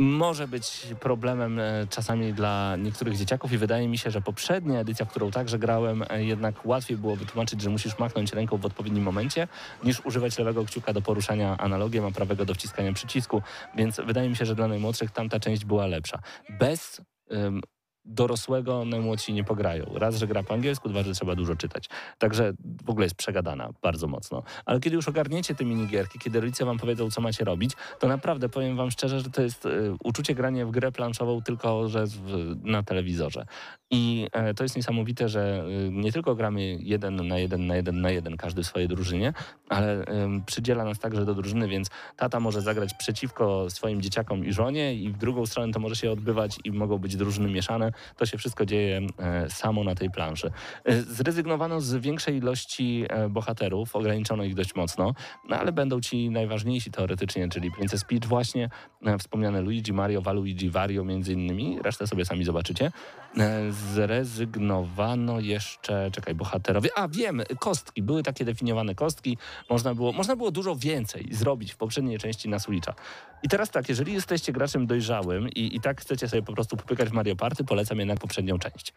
może być problemem e, czasami dla niektórych dzieciaków i wydaje mi się, że poprzednia edycja, którą także grałem, e, jednak łatwiej było wytłumaczyć, że musisz machnąć ręką w odpowiednim momencie, niż używać lewego kciuka do poruszania analogiem, a prawego do wciskania przycisku, więc wydaje mi się, że dla najmłodszych tamta część była lepsza. Bez ym, dorosłego najmłodsi nie pograją. Raz, że gra po angielsku, dwa, że trzeba dużo czytać. Także w ogóle jest przegadana bardzo mocno. Ale kiedy już ogarniecie te minigierki, kiedy rodzice wam powiedzą, co macie robić, to naprawdę powiem wam szczerze, że to jest y, uczucie grania w grę planszową tylko, że w, na telewizorze. I e, to jest niesamowite, że y, nie tylko gramy jeden na jeden na jeden na jeden, każdy w swojej drużynie, ale przydziela nas także do drużyny, więc tata może zagrać przeciwko swoim dzieciakom i żonie i w drugą stronę to może się odbywać i mogą być drużyny mieszane. To się wszystko dzieje e, samo na tej planszy. E, Zrezygnowano z większej ilości e, bohaterów, ograniczono ich dość mocno, no ale będą ci najważniejsi teoretycznie, czyli Princess Peach właśnie, wspomniane Luigi, Mario, Waluigi, Wario między innymi, resztę sobie sami zobaczycie. E, Zrezygnowano jeszcze, czekaj, bohaterowie, a wiem, kostki, były takie definiowane kostki, można było, można było dużo więcej zrobić w poprzedniej części na Switcha. I teraz tak, jeżeli jesteście graczem dojrzałym i, i tak chcecie sobie po prostu popykać w Mario Party, polecam jednak poprzednią część.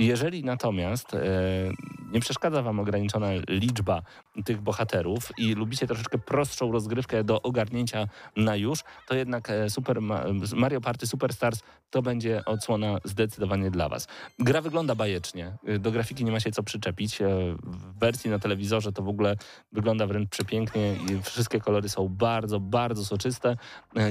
Jeżeli natomiast e, nie przeszkadza wam ograniczona liczba tych bohaterów i lubicie troszeczkę prostszą rozgrywkę do ogarnięcia na już, to jednak e, Super Ma Mario Party Superstars to będzie odsłona zdecydowanie dla was. Gra wygląda bajecznie. E, Do grafiki nie ma się co przyczepić. W wersji na telewizorze to w ogóle wygląda wręcz przepięknie i wszystkie kolory są bardzo, bardzo soczyste.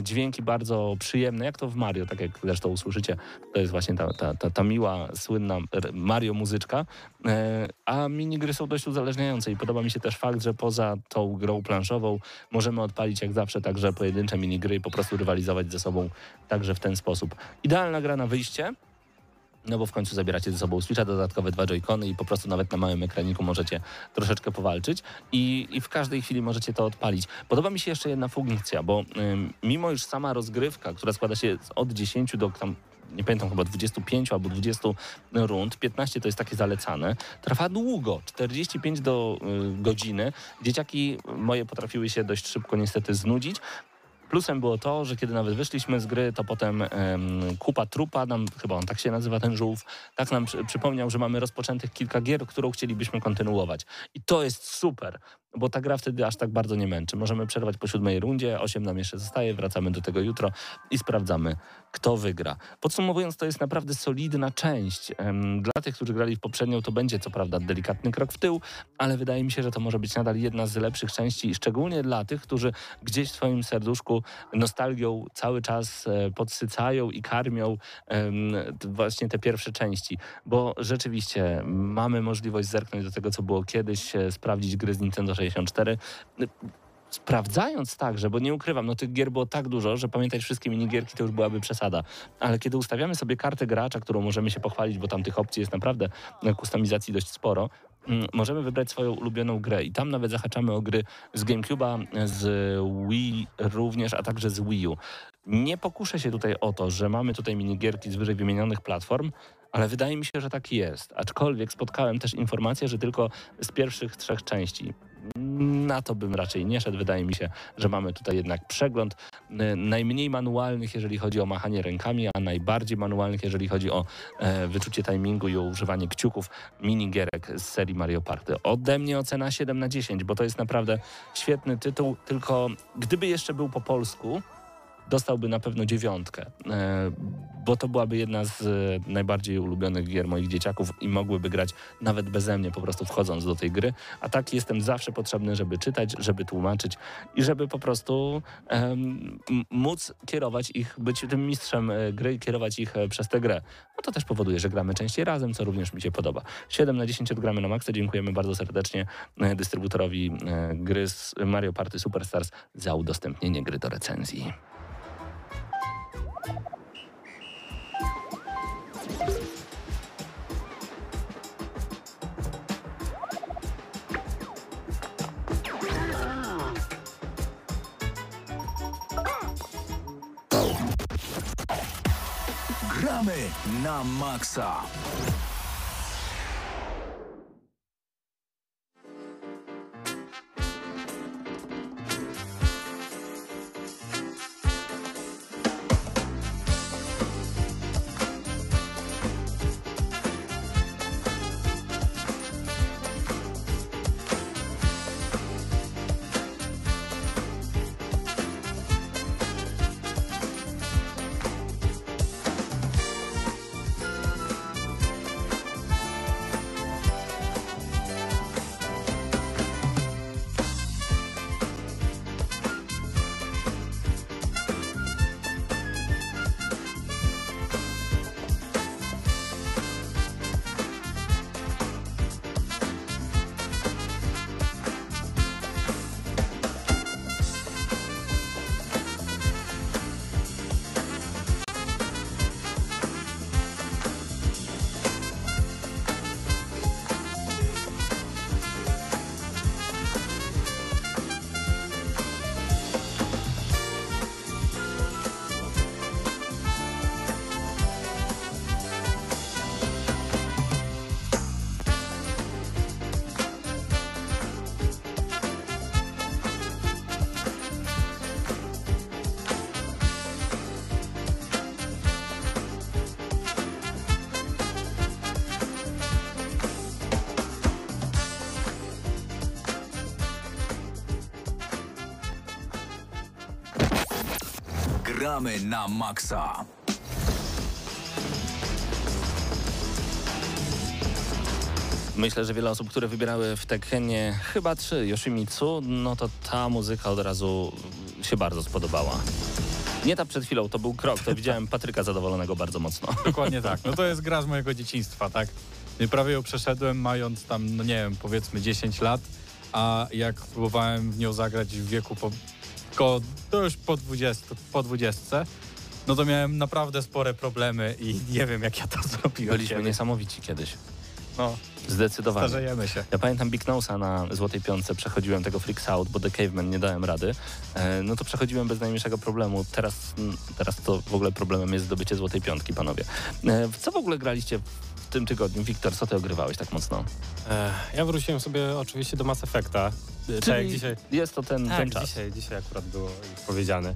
Dźwięki bardzo przyjemne, jak to w Mario, tak jak zresztą usłyszycie. To jest właśnie ta, ta, ta, ta miła, słynna Mario muzyczka. E, A minigry są dość uzależniające i podoba mi się też fakt, że poza tą grą planszową możemy odpalić jak zawsze także pojedyncze minigry i po prostu rywalizować ze sobą także w ten sposób. Idealna gra na wyjście, no bo w końcu zabieracie ze sobą Switcha, dodatkowe dwa joycony i po prostu nawet na małym ekraniku możecie troszeczkę powalczyć i, i w każdej chwili możecie to odpalić. Podoba mi się jeszcze jedna funkcja, bo ym, mimo już sama rozgrywka, która składa się od 10 do tam nie pamiętam, chyba 25 albo 20 rund, 15 to jest takie zalecane, trwa długo, 45 do y, godziny. Dzieciaki moje potrafiły się dość szybko niestety znudzić, Plusem było to, że kiedy nawet wyszliśmy z gry, to potem em, Kupa Trupa, nam, chyba on tak się nazywa ten żółw, tak nam przy, przypomniał, że mamy rozpoczętych kilka gier, którą chcielibyśmy kontynuować. I to jest super, bo ta gra wtedy aż tak bardzo nie męczy. Możemy przerwać po siódmej rundzie, osiem nam jeszcze zostaje, wracamy do tego jutro i sprawdzamy, kto wygra. Podsumowując, to jest naprawdę solidna część. Dla tych, którzy grali w poprzednią, to będzie co prawda delikatny krok w tył, ale wydaje mi się, że to może być nadal jedna z lepszych części, szczególnie dla tych, którzy gdzieś w swoim serduszku nostalgią cały czas e, podsycają i karmią właśnie te pierwsze części, bo rzeczywiście mamy możliwość zerknąć do tego, co było kiedyś, e, sprawdzić gry z Nintendo 64. Sprawdzając także, bo nie ukrywam, no tych gier było tak dużo, że pamiętać wszystkie minigierki to już byłaby przesada. Ale kiedy ustawiamy sobie kartę gracza, którą możemy się pochwalić, bo tam tych opcji jest naprawdę na kustomizacji dość sporo, mm, możemy wybrać swoją ulubioną grę i tam nawet zahaczamy o gry z GameCube'a, z Wii również, a także z Wii U. Nie pokuszę się tutaj o to, że mamy tutaj minigierki z wyżej wymienionych platform, ale wydaje mi się, że tak jest. Aczkolwiek spotkałem też informację, że tylko z pierwszych trzech części. Na to bym raczej nie szedł. Wydaje mi się, że mamy tutaj jednak przegląd y, najmniej manualnych, jeżeli chodzi o machanie rękami, a najbardziej manualnych, jeżeli chodzi o e, wyczucie timingu i o używanie kciuków minigierek z serii Mario Party. Ode mnie ocena 7 na 10, bo to jest naprawdę świetny tytuł, tylko gdyby jeszcze był po polsku, dostałby na pewno dziewiątkę, e, bo to byłaby jedna z e, najbardziej ulubionych gier moich dzieciaków i mogłyby grać nawet beze mnie, po prostu wchodząc do tej gry. A tak jestem zawsze potrzebny, żeby czytać, żeby tłumaczyć i żeby po prostu em, m- móc kierować ich, być tym mistrzem e, gry i kierować ich przez tę grę. No to też powoduje, że gramy częściej razem, co również mi się podoba. 7 na 10 odgramy na maksa. Dziękujemy bardzo serdecznie dystrybuutorowi e, gry z Mario Party Superstars za udostępnienie gry do recenzji. Грамы на Макса. Gramy na maksa. Myślę, że wiele osób, które wybierały w Tekkenie chyba trzy Yoshimitsu, no to ta muzyka od razu się bardzo spodobała. Nie ta przed chwilą, to był krok, to <laughs> widziałem Patryka zadowolonego bardzo mocno. Dokładnie tak. No to jest <laughs> gra z mojego dzieciństwa, tak? I prawie ją przeszedłem mając tam, no nie wiem, powiedzmy 10 lat, a jak próbowałem w nią zagrać w wieku po, ko, to już po 20, po 20, no to miałem naprawdę spore problemy i nie wiem jak ja to <laughs> zrobiłem. Byliśmy kiedyś. niesamowici kiedyś. No, Zdecydowanie. starzejemy się. Ja pamiętam Big Nose'a na Złotej Piątce, przechodziłem tego Freaks Out, bo The Caveman nie dałem rady. E, no to przechodziłem bez najmniejszego problemu. Teraz, teraz to w ogóle problemem jest zdobycie Złotej Piątki, panowie. E, w co w ogóle graliście w tym tygodniu? Wiktor, co ty ogrywałeś tak mocno? E, ja wróciłem sobie oczywiście do Mass Effecta. E, Tak dzisiaj, jest to ten, ten tak, czas. dzisiaj, dzisiaj akurat było powiedziane. E,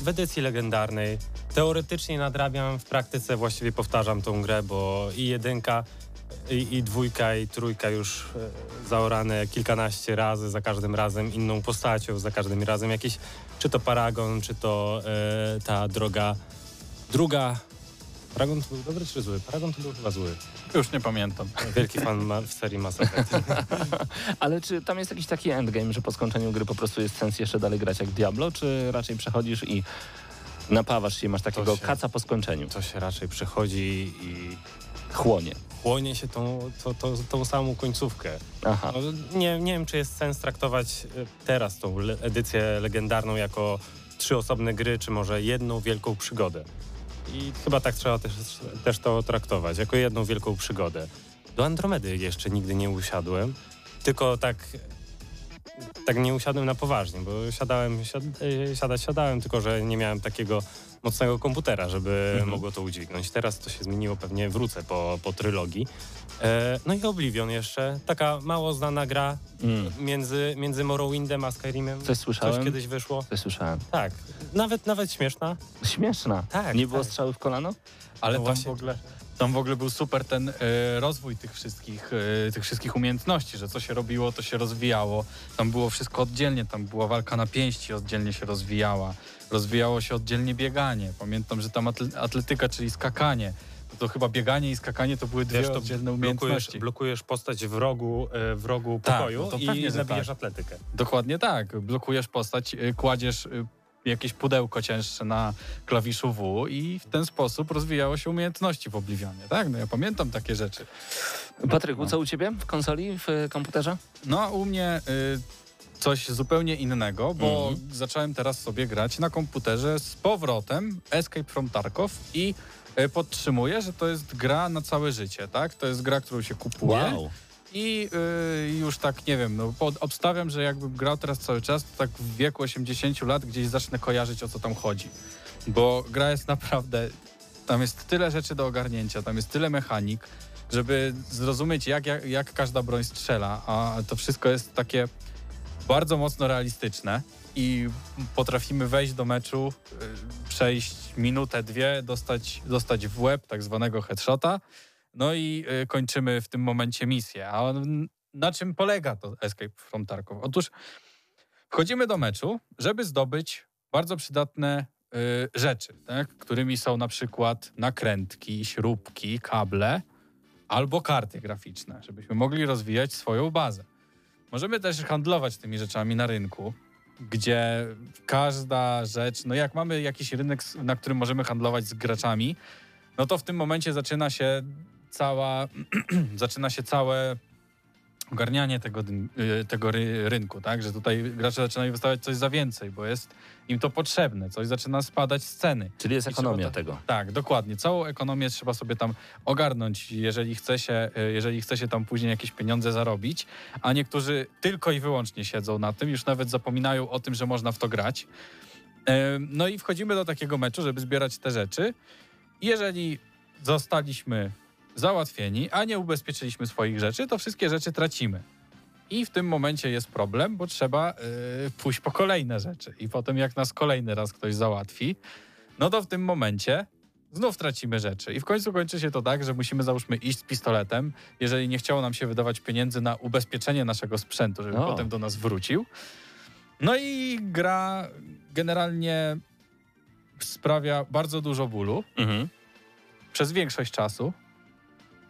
w edycji legendarnej teoretycznie nadrabiam, w praktyce właściwie powtarzam tą grę, bo i jedynka, i, i dwójka, i trójka już e, zaorane kilkanaście razy, za każdym razem inną postacią, za każdym razem jakiś, czy to Paragon, czy to e, ta droga, druga, Paragon to był dobry czy zły? Paragon to był chyba zły. Już nie pamiętam. <laughs> Wielki fan ma, w serii Mass Effect. <laughs> Ale czy tam jest jakiś taki endgame, że po skończeniu gry po prostu jest sens jeszcze dalej grać jak Diablo, czy raczej przechodzisz i napawasz się i masz takiego się- kaca po skończeniu? To się raczej przechodzi i Chłonie. chłonie się tą, to, to, tą samą końcówkę. Aha. No, nie, nie wiem, czy jest sens traktować e, teraz tą le- edycję legendarną jako trzy osobne gry, czy może jedną wielką przygodę. I chyba tak trzeba też, też to traktować, jako jedną wielką przygodę. Do Andromedy jeszcze nigdy nie usiadłem, tylko tak, tak nie usiadłem na poważnie, bo siadałem, siad, e, siadać siadałem, tylko że nie miałem takiego mocnego komputera, żeby Mhm. mogło to udźwignąć. Teraz to się zmieniło, pewnie wrócę po, po trylogii. E, no i Oblivion jeszcze, taka mało znana gra Mm. między, między Morrowindem a Skyrimem. Coś Coś słyszałem? kiedyś wyszło. Coś słyszałem. Tak, nawet, nawet śmieszna. Śmieszna. Tak, Nie było tak. strzały w kolano? Ale No tam właśnie. w ogóle... Tam w ogóle był super ten e, rozwój tych wszystkich, e, tych wszystkich umiejętności, że co się robiło, to się rozwijało. Tam było wszystko oddzielnie, tam była walka na pięści, oddzielnie się rozwijała. Rozwijało się oddzielnie bieganie. Pamiętam, że tam atle- atletyka, czyli skakanie. To chyba bieganie i skakanie to były dwie Wiesz, to oddzielne blokujesz, umiejętności. blokujesz postać w rogu, e, w rogu Tak, pokoju no to i nabijasz tak. atletykę. Dokładnie tak. Blokujesz postać, y, kładziesz y, jakieś pudełko cięższe na klawiszu W i w ten sposób rozwijało się umiejętności w Oblivionie. Tak, no ja pamiętam takie rzeczy. Patryku, co u ciebie w konsoli, w komputerze? No a u mnie y, coś zupełnie innego, bo Mhm. zacząłem teraz sobie grać na komputerze z powrotem Escape from Tarkov i y, podtrzymuję, że to jest gra na całe życie, tak? To jest gra, którą się kupuje. I y, już tak, nie wiem, no, pod, obstawiam, że jakbym grał teraz cały czas, to tak w wieku 80 lat gdzieś zacznę kojarzyć, o co tam chodzi. Bo gra jest naprawdę tam jest tyle rzeczy do ogarnięcia, tam jest tyle mechanik, żeby zrozumieć, jak, jak, jak każda broń strzela, a to wszystko jest takie bardzo mocno realistyczne i potrafimy wejść do meczu, y, przejść minutę, dwie, dostać, dostać w łeb tak zwanego headshota, no i y, kończymy w tym momencie misję. A na czym polega to Escape from Tarkov? Otóż wchodzimy do meczu, żeby zdobyć bardzo przydatne y, rzeczy, tak? którymi są na przykład nakrętki, śrubki, kable albo karty graficzne, żebyśmy mogli rozwijać swoją bazę. Możemy też handlować tymi rzeczami na rynku, gdzie każda rzecz, no jak mamy jakiś rynek, na którym możemy handlować z graczami, no to w tym momencie zaczyna się cała, <clears throat> zaczyna się całe ogarnianie tego, y, tego ry, rynku, tak? Że tutaj gracze zaczynają wystawiać coś za więcej, bo jest im to potrzebne, coś zaczyna spadać z ceny. Czyli jest I ekonomia to- tego. Tak, dokładnie. Całą ekonomię trzeba sobie tam ogarnąć, jeżeli chce się, y, jeżeli chce się tam później jakieś pieniądze zarobić, a niektórzy tylko i wyłącznie siedzą na tym, już nawet zapominają o tym, że można w to grać. Ym, No i wchodzimy do takiego meczu, żeby zbierać te rzeczy. Jeżeli zostaliśmy załatwieni, a nie ubezpieczyliśmy swoich rzeczy, to wszystkie rzeczy tracimy. I w tym momencie jest problem, bo trzeba y, pójść po kolejne rzeczy. I potem jak nas kolejny raz ktoś załatwi, no to w tym momencie znów tracimy rzeczy. I w końcu kończy się to tak, że musimy załóżmy iść z pistoletem, jeżeli nie chciało nam się wydawać pieniędzy na ubezpieczenie naszego sprzętu, żeby O. potem do nas wrócił. No i gra generalnie sprawia bardzo dużo bólu Mhm. przez większość czasu,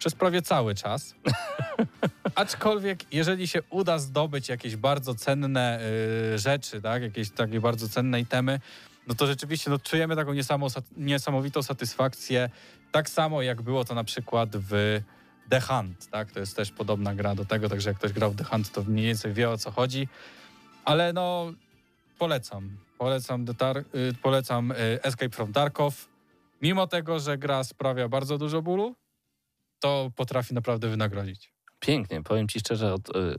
przez prawie cały czas. <laughs> Aczkolwiek, jeżeli się uda zdobyć jakieś bardzo cenne y, rzeczy, tak, jakieś takie bardzo cenne itemy, no to rzeczywiście no, czujemy taką niesamo- niesamowitą satysfakcję. Tak samo jak było to na przykład w The Hunt, tak? To jest też podobna gra do tego, także jak ktoś grał w The Hunt, to mniej więcej wie o co chodzi. Ale no, polecam. Polecam, The Tar- y, polecam y, Escape from Tarkov. Mimo tego, że gra sprawia bardzo dużo bólu, to potrafi naprawdę wynagrodzić. Pięknie, powiem ci szczerze, od, y,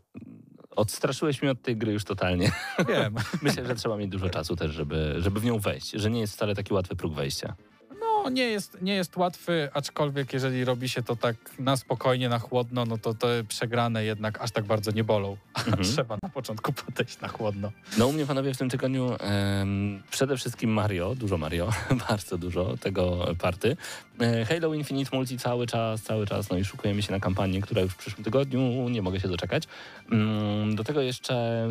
odstraszyłeś mnie od tej gry już totalnie. Wiem. <laughs> Myślę, że trzeba mieć dużo czasu też, żeby, żeby w nią wejść, że nie jest wcale taki łatwy próg wejścia. No, nie jest, nie jest łatwy, aczkolwiek jeżeli robi się to tak na spokojnie, na chłodno, no to te przegrane jednak aż tak bardzo nie bolą. <laughs> Mhm. trzeba na początku podejść na chłodno. No u mnie panowie w tym tygodniu em, przede wszystkim Mario, dużo Mario, <laughs> bardzo dużo tego party. E, Halo Infinite Multi cały czas, cały czas, no i szukujemy się na kampanię, która już w przyszłym tygodniu, nie mogę się doczekać. Mm, Do tego jeszcze,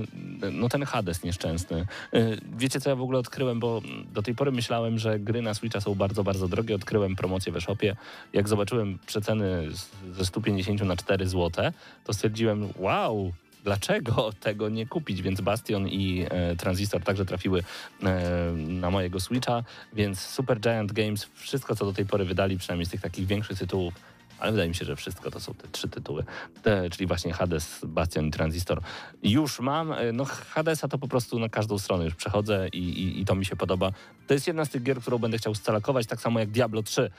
no ten Hades nieszczęsny. E, Wiecie co ja w ogóle odkryłem, bo do tej pory myślałem, że gry na Switcha są bardzo, bardzo drogie. Odkryłem promocję we shopie. Jak zobaczyłem przeceny ze 150 na 4 zł, to stwierdziłem, wow, dlaczego tego nie kupić? Więc Bastion i e, Transistor także trafiły e, na mojego Switcha, więc Super Giant Games, wszystko co do tej pory wydali, przynajmniej z tych takich większych tytułów, ale wydaje mi się, że wszystko to są te trzy tytuły, te, czyli właśnie Hades, Bastion i Transistor. Już mam, e, no Hadesa to po prostu na każdą stronę już przechodzę i, i, i to mi się podoba. To jest jedna z tych gier, którą będę chciał scalakować, tak samo jak Diablo 3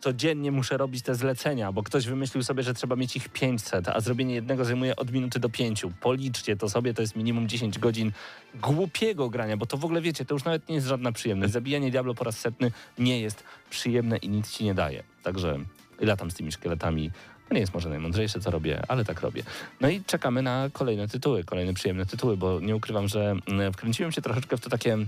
codziennie muszę robić te zlecenia, bo ktoś wymyślił sobie, że trzeba mieć ich 500, a zrobienie jednego zajmuje od minuty do 5. Policzcie to sobie, to jest minimum 10 godzin głupiego grania, bo to w ogóle wiecie, to już nawet nie jest żadna przyjemność. Zabijanie Diablo po raz setny nie jest przyjemne i nic ci nie daje. Także latam z tymi szkieletami. To nie jest może najmądrzejsze, co robię, ale tak robię. No i czekamy na kolejne tytuły, kolejne przyjemne tytuły, bo nie ukrywam, że mm, wkręciłem się troszeczkę w to takie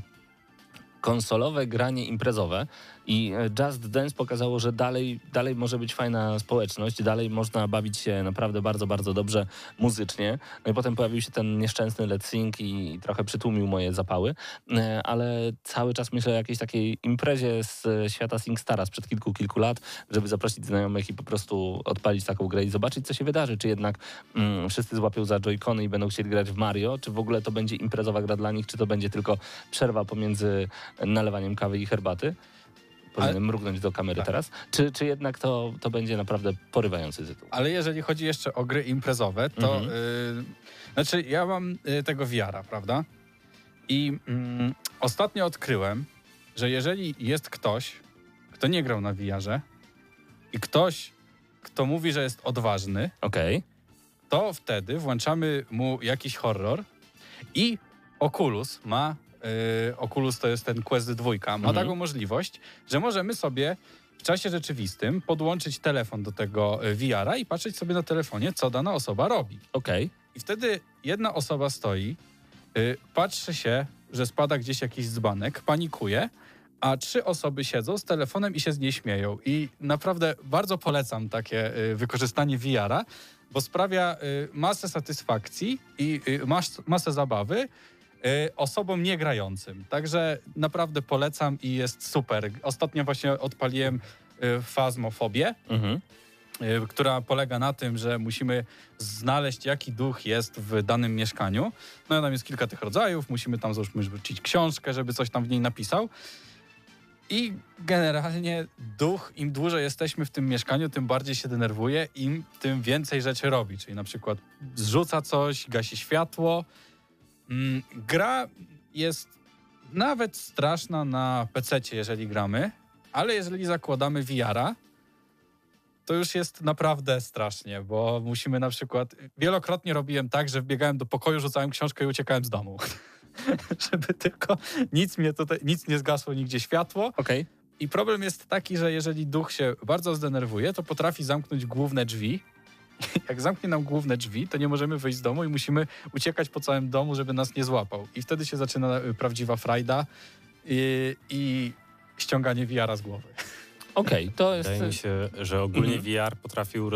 konsolowe granie imprezowe i e, Just Dance pokazało, że dalej, dalej może być fajna społeczność, dalej można bawić się naprawdę bardzo, bardzo dobrze muzycznie. No i potem pojawił się ten nieszczęsny Let's Sing i, trochę przytłumił moje zapały, E, ale cały czas myślę o jakiejś takiej imprezie z e, świata SingStara sprzed kilku, kilku lat, żeby zaprosić znajomych i po prostu odpalić taką grę i zobaczyć, co się wydarzy. Czy jednak mm, wszyscy złapią za joycony i będą chcieli grać w Mario, czy w ogóle to będzie imprezowa gra dla nich, czy to będzie tylko przerwa pomiędzy nalewaniem kawy i herbaty. Powinienem mrugnąć do kamery Tak. teraz. Czy, czy jednak to, to będzie naprawdę porywający tytuł? Ale jeżeli chodzi jeszcze o gry imprezowe, to Mhm. y, znaczy ja mam y, tego wiara, prawda? I mm, ostatnio odkryłem, że jeżeli jest ktoś, kto nie grał na VR-ze i ktoś, kto mówi, że jest odważny, Okej. to wtedy włączamy mu jakiś horror i Oculus ma, Oculus to jest ten Quest 2, ma Mhm. taką możliwość, że możemy sobie w czasie rzeczywistym podłączyć telefon do tego e, VR-a i patrzeć sobie na telefonie, co dana osoba robi. Okej. I wtedy jedna osoba stoi, y, patrzy się, że spada gdzieś jakiś dzbanek, panikuje, a trzy osoby siedzą z telefonem i się z niej śmieją. I naprawdę bardzo polecam takie y, wykorzystanie VR-a, bo sprawia y, masę satysfakcji i y, mas, masę zabawy y, osobom niegrającym. Także naprawdę polecam i jest super. Ostatnio właśnie odpaliłem y, fazmofobię Mhm. y, która polega na tym, że musimy znaleźć, jaki duch jest w danym mieszkaniu. No i tam jest kilka tych rodzajów, musimy tam załóżmy rzucić książkę, żeby coś tam w niej napisał. I generalnie duch, im dłużej jesteśmy w tym mieszkaniu, tym bardziej się denerwuje, im tym więcej rzeczy robi. Czyli na przykład zrzuca coś, gasi światło. Mm, gra jest nawet straszna na PC, jeżeli gramy, ale jeżeli zakładamy VR-a, to już jest naprawdę strasznie, bo musimy na przykład. Wielokrotnie robiłem tak, że wbiegałem do pokoju, rzucałem książkę i uciekałem z domu. <laughs> Żeby tylko nic mnie tutaj, nic nie zgasło nigdzie światło. Okej. I problem jest taki, że jeżeli duch się bardzo zdenerwuje, to potrafi zamknąć główne drzwi. <laughs> Jak zamknie nam główne drzwi, to nie możemy wyjść z domu i musimy uciekać po całym domu, żeby nas nie złapał. I wtedy się zaczyna y, prawdziwa frajda i, i ściąganie wiara z głowy. <laughs> Okej, to jest... Wydaje mi się, że ogólnie Mhm. VR potrafił,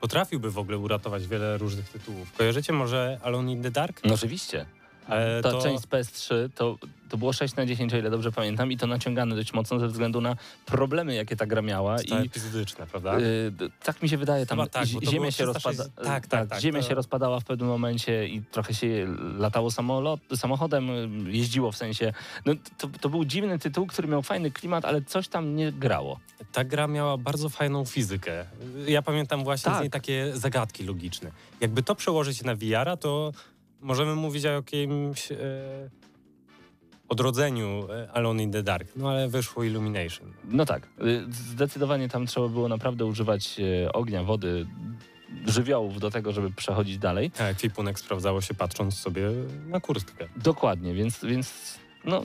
potrafiłby w ogóle uratować wiele różnych tytułów. Kojarzycie może Alone in the Dark? No oczywiście. E, Ta to- część z PS3 to, to było 6 na 10, o ile dobrze pamiętam, i to naciągane dość mocno ze względu na problemy, jakie ta gra miała. to I epizodyczne, prawda? y, tak mi się wydaje, tam tak, ziemia się 360 rozpada. tak, tak, tak, ziemia to- się rozpadała w pewnym momencie i trochę się latało samolot, samochodem, y, jeździło w sensie. No, to, to był dziwny tytuł, który miał fajny klimat, ale coś tam nie grało. Ta gra miała bardzo fajną fizykę. Ja pamiętam właśnie Tak. z niej takie zagadki logiczne. Jakby to przełożyć na VR-a, to możemy mówić o jakimś e, odrodzeniu e, Alone in the Dark. No ale wyszło Illumination. No tak, y, zdecydowanie tam trzeba było naprawdę używać y, ognia, wody, żywiołów do tego, żeby przechodzić dalej. A ekwipunek sprawdzało się patrząc sobie na kurtkę. Dokładnie, więc, więc no.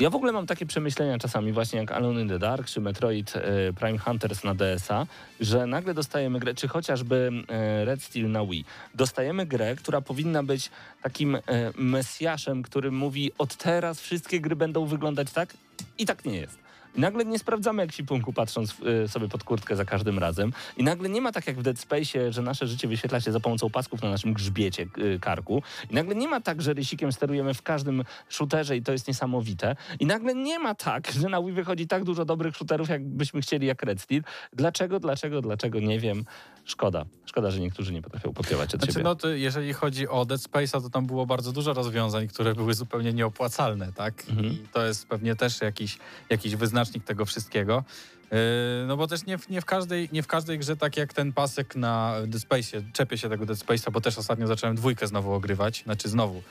Ja w ogóle mam takie przemyślenia czasami, właśnie jak Alone in the Dark czy Metroid e, Prime Hunters na DS-a, że nagle dostajemy grę, czy chociażby e, Red Steel na Wii, dostajemy grę, która powinna być takim e, mesjaszem, który mówi od teraz wszystkie gry będą wyglądać tak i tak nie jest. I nagle nie sprawdzamy ekwipunku patrząc e, sobie pod kurtkę za każdym razem. I nagle nie ma tak jak w Dead Space, że nasze życie wyświetla się za pomocą pasków na naszym grzbiecie e, karku. I nagle nie ma tak, że rysikiem sterujemy w każdym shooterze i to jest niesamowite. I nagle nie ma tak, że na Wii wychodzi tak dużo dobrych shooterów, jakbyśmy chcieli jak Red Steel. Dlaczego, dlaczego, dlaczego, nie wiem. Szkoda. Szkoda, że niektórzy nie potrafią kopiować od Znaczy, siebie. no to jeżeli chodzi o Dead Space'a, to tam było bardzo dużo rozwiązań, które były zupełnie nieopłacalne, tak? Mhm. I to jest pewnie też jakiś, jakiś wyznacznik tego wszystkiego. Yy, no bo też nie w, nie, w każdej, nie w każdej grze, tak jak ten pasek na Dead Space'ie, czepię się tego Dead Space'a, bo też ostatnio zacząłem dwójkę znowu ogrywać, znaczy znowu.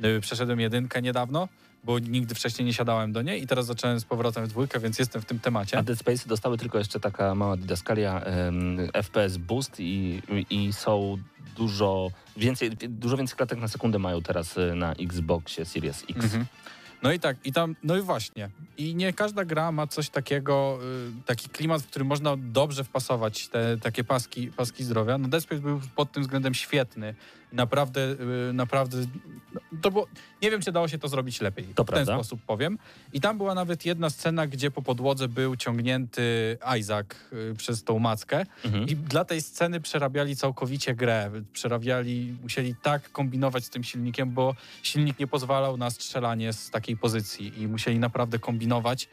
Yy, przeszedłem jedynkę niedawno, bo nigdy wcześniej nie siadałem do niej i teraz zacząłem z powrotem w dwójkę, więc jestem w tym temacie. A Dead Space dostały tylko jeszcze taka mała didaskalia em, FPS Boost i, i są dużo więcej, dużo więcej klatek na sekundę mają teraz y, na Xboxie Series X. Mhm. No i tak, i tam, no i właśnie. I nie każda gra ma coś takiego, y, taki klimat, w który można dobrze wpasować te takie paski, paski zdrowia. No Dead Space był pod tym względem świetny. Naprawdę, y, naprawdę, to było, nie wiem, czy dało się to zrobić lepiej. To w ten prawda. sposób powiem. I tam była nawet jedna scena, gdzie po podłodze był ciągnięty Isaac y, przez tą mackę. Mhm. I dla tej sceny przerabiali całkowicie grę. Przerabiali, musieli tak kombinować z tym silnikiem, bo silnik nie pozwalał na strzelanie z takiej pozycji i musieli naprawdę kombinować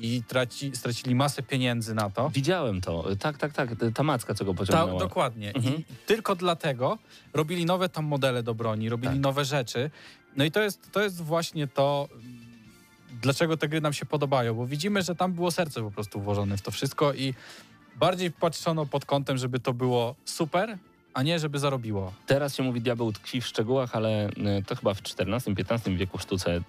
i traci, stracili masę pieniędzy na to. Widziałem to. Tak, tak, tak. Ta macka, co go Ta, pociągnęła. dokładnie. Mhm. I tylko dlatego robili nowe tam modele do broni, robili Tak. nowe rzeczy. No i to jest, to jest właśnie to, dlaczego te gry nam się podobają, bo widzimy, że tam było serce po prostu włożone w to wszystko i bardziej patrzono pod kątem, żeby to było super, a nie żeby zarobiło. Teraz się mówi diabeł tkwi w szczegółach, ale y, to chyba w XIV-XV wieku w sztuce,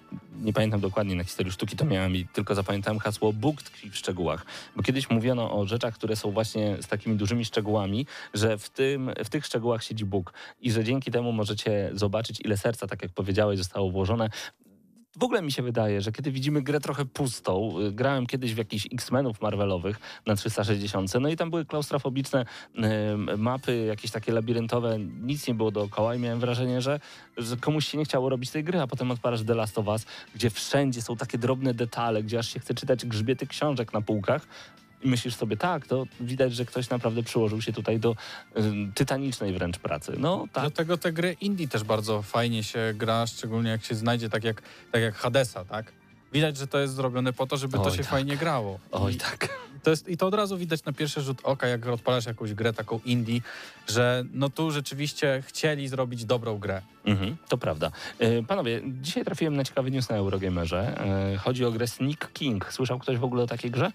nie pamiętam dokładnie na historii sztuki to miałem i tylko zapamiętałem hasło Bóg tkwi w szczegółach. Bo kiedyś mówiono o rzeczach, które są właśnie z takimi dużymi szczegółami, że w, tym, w tych szczegółach siedzi Bóg i że dzięki temu możecie zobaczyć, ile serca, tak jak powiedziałeś, zostało włożone. W ogóle mi się wydaje, że kiedy widzimy grę trochę pustą, y, grałem kiedyś w jakichś X-Menów Marvelowych na 360, no i tam były klaustrofobiczne mapy, jakieś takie labiryntowe, nic nie było dookoła i miałem wrażenie, że, że komuś się nie chciało robić tej gry, a potem odpalasz The Last of Us, gdzie wszędzie są takie drobne detale, gdzie aż się chce czytać grzbiety książek na półkach, i myślisz sobie, tak, to widać, że ktoś naprawdę przyłożył się tutaj do y, tytanicznej wręcz pracy. No tak. Dlatego te gry indie też bardzo fajnie się gra, szczególnie jak się znajdzie tak jak, tak jak Hadesa, tak? Widać, że to jest zrobione po to, żeby to Oj, się tak. fajnie grało. Oj I, tak. to jest, I to od razu widać na pierwszy rzut oka, jak odpalasz jakąś grę taką indie, że no tu rzeczywiście chcieli zrobić dobrą grę. Mhm, to prawda. E, Panowie, dzisiaj trafiłem na ciekawy news na Eurogamerze. E, Chodzi o grę Sneak King. Słyszał ktoś w ogóle o takiej grze?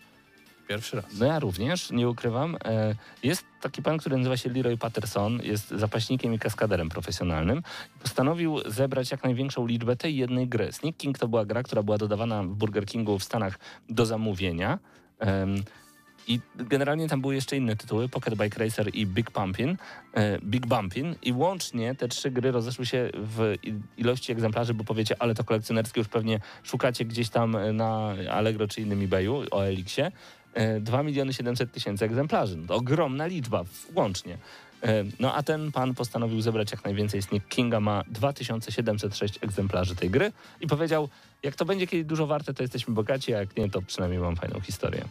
Pierwszy raz. No ja również, nie ukrywam. E, Jest taki pan, który nazywa się Leroy Patterson, jest zapaśnikiem i kaskaderem profesjonalnym. Postanowił zebrać jak największą liczbę tej jednej gry. Sneak King to była gra, która była dodawana w Burger Kingu w Stanach do zamówienia. I generalnie tam były jeszcze inne tytuły, Pocket Bike Racer i Big Pumpin, e, Big Bumpin i łącznie te trzy gry rozeszły się w ilości egzemplarzy, bo powiecie, ale to kolekcjonerskie już pewnie szukacie gdzieś tam na Allegro czy innym eBayu o Elixie. E, 2 miliony 700 tysięcy egzemplarzy. No To ogromna liczba łącznie. E, No a ten pan postanowił zebrać jak najwięcej. Sneak Kinga ma 2706 egzemplarzy tej gry i powiedział, jak to będzie kiedyś dużo warte, to jesteśmy bogaci, a jak nie, to przynajmniej mam fajną historię.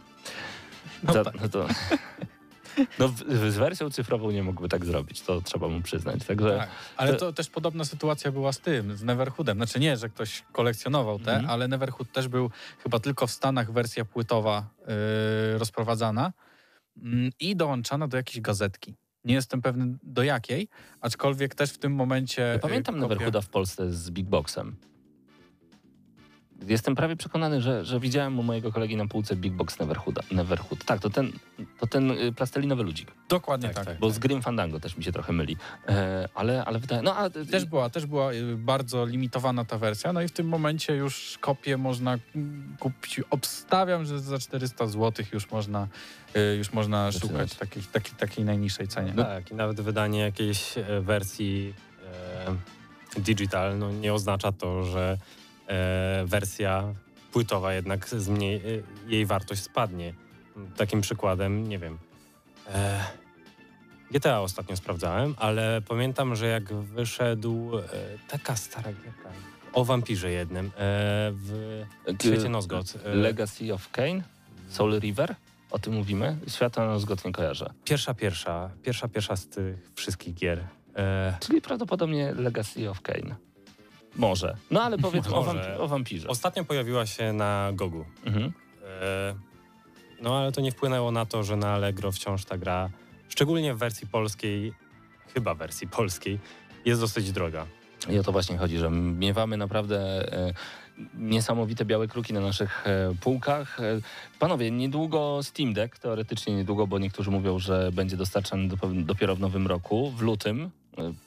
No tak. no to... <laughs> <laughs> No, w- z wersją cyfrową nie mógłby tak zrobić, to trzeba mu przyznać. Także Tak. Ale to- to też podobna sytuacja była z tym, z Neverhoodem. Znaczy nie, że ktoś kolekcjonował te, Mhm. ale Neverhood też był chyba tylko w Stanach wersja płytowa yy, rozprowadzana mm, i dołączana do jakiejś gazetki. Nie jestem pewny do jakiej, aczkolwiek też w tym momencie... ja yy, pamiętam kopia- Neverhooda w Polsce z Big Boxem. Jestem prawie przekonany, że, że widziałem u mojego kolegi na półce Big Box Neverhooda. Neverhood. Tak, to ten, to ten y, plastelinowy ludzik. Dokładnie Tak, tak. tak. Bo z Grim Fandango też mi się trochę myli. E, ale, ale wydaje... No, a, Też była, też była y, bardzo limitowana ta wersja, no i w tym momencie już kopię można kupić. Obstawiam, że za 400 zł już można, y, już można szukać takiej, takiej, takiej najniższej cenie. Tak, i nawet wydanie jakiejś e, wersji e, digital no, nie oznacza to, że wersja płytowa jednak zmniej, e, jej wartość spadnie. Takim przykładem, nie wiem, e, GTA ostatnio sprawdzałem, ale pamiętam, że jak wyszedł e, taka stara gierka o wampirze jednym e, w świecie Nozgot. E, Legacy of Kane? Soul River? O tym mówimy? Świata Nozgot nie kojarzę. Pierwsza, pierwsza, pierwsza, pierwsza z tych wszystkich gier. E, Czyli prawdopodobnie Legacy of Kane. Może. No ale powiedz <laughs> o, wampi- o wampirze. Ostatnio pojawiła się na Gogu. Mhm. E, no ale to nie wpłynęło na to, że na Allegro wciąż ta gra, szczególnie w wersji polskiej, chyba wersji polskiej, jest dosyć droga. I o to właśnie chodzi, że miewamy naprawdę e, niesamowite białe kruki na naszych e, półkach. E, panowie, niedługo Steam Deck, teoretycznie niedługo, bo niektórzy mówią, że będzie dostarczany do, dopiero w nowym roku, w lutym,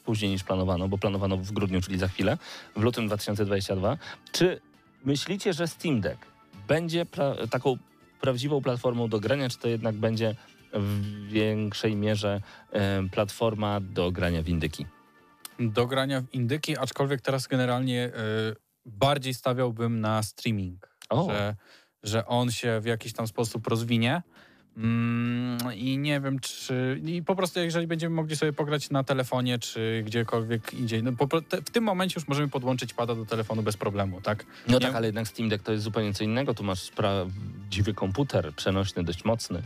później niż planowano, bo planowano w grudniu, czyli za chwilę, w lutym 2022. Czy myślicie, że Steam Deck będzie pla- taką prawdziwą platformą do grania, czy to jednak będzie w większej mierze e, platforma do grania w indyki? do grania w indyki, aczkolwiek teraz generalnie y, bardziej stawiałbym na streaming, O. że, że on się w jakiś tam sposób rozwinie. Mm, I nie wiem, czy. I po prostu, jeżeli będziemy mogli sobie pograć na telefonie, czy gdziekolwiek indziej. No, po, te, w tym momencie już możemy podłączyć pada do telefonu bez problemu, tak? No Nie- tak, ale jednak Steam Deck to jest zupełnie co innego. Tu masz prawdziwy komputer, przenośny, dość mocny.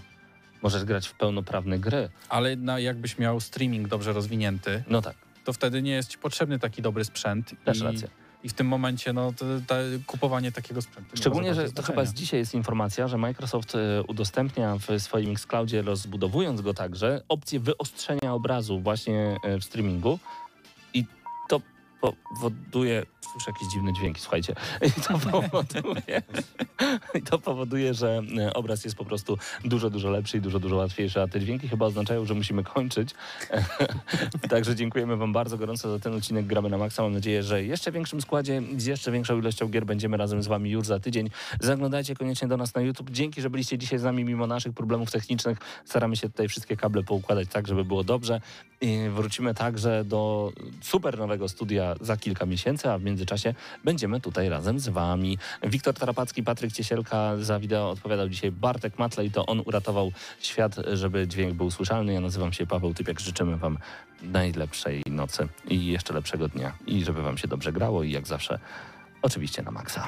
Możesz grać w pełnoprawne gry. Ale na, jakbyś miał streaming dobrze rozwinięty, No tak, to wtedy nie jest ci potrzebny taki dobry sprzęt. też I, racja. I w tym momencie, no, to, to kupowanie takiego sprzętu. Szczególnie, że to chyba z dzisiaj jest informacja, że Microsoft e, udostępnia w swoim Xcloudzie, rozbudowując go także, opcję wyostrzenia obrazu właśnie e, w streamingu. Powoduje... Słyszę jakieś dziwne dźwięki, słuchajcie. I to <laughs> powoduje, i to powoduje że e, obraz jest po prostu dużo, dużo lepszy i dużo, dużo łatwiejszy. A te dźwięki chyba oznaczają, że musimy kończyć. <laughs> Także dziękujemy Wam bardzo gorąco za ten odcinek Gramy na Maxa. Mam nadzieję, że jeszcze większym składzie, z jeszcze większą ilością gier będziemy razem z Wami już za tydzień. Zaglądajcie koniecznie do nas na YouTube. Dzięki, że byliście dzisiaj z nami mimo naszych problemów technicznych. Staramy się tutaj wszystkie kable poukładać tak, żeby było dobrze. I wrócimy także do super nowego studia za, kilka miesięcy, a w międzyczasie będziemy tutaj razem z wami. Wiktor Tarapacki, Patryk Ciesielka za wideo odpowiadał dzisiaj Bartek Matlej, to on uratował świat, żeby dźwięk był słyszalny. Ja nazywam się Paweł Typiak, życzymy wam najlepszej nocy i jeszcze lepszego dnia i żeby wam się dobrze grało i jak zawsze oczywiście na maksa.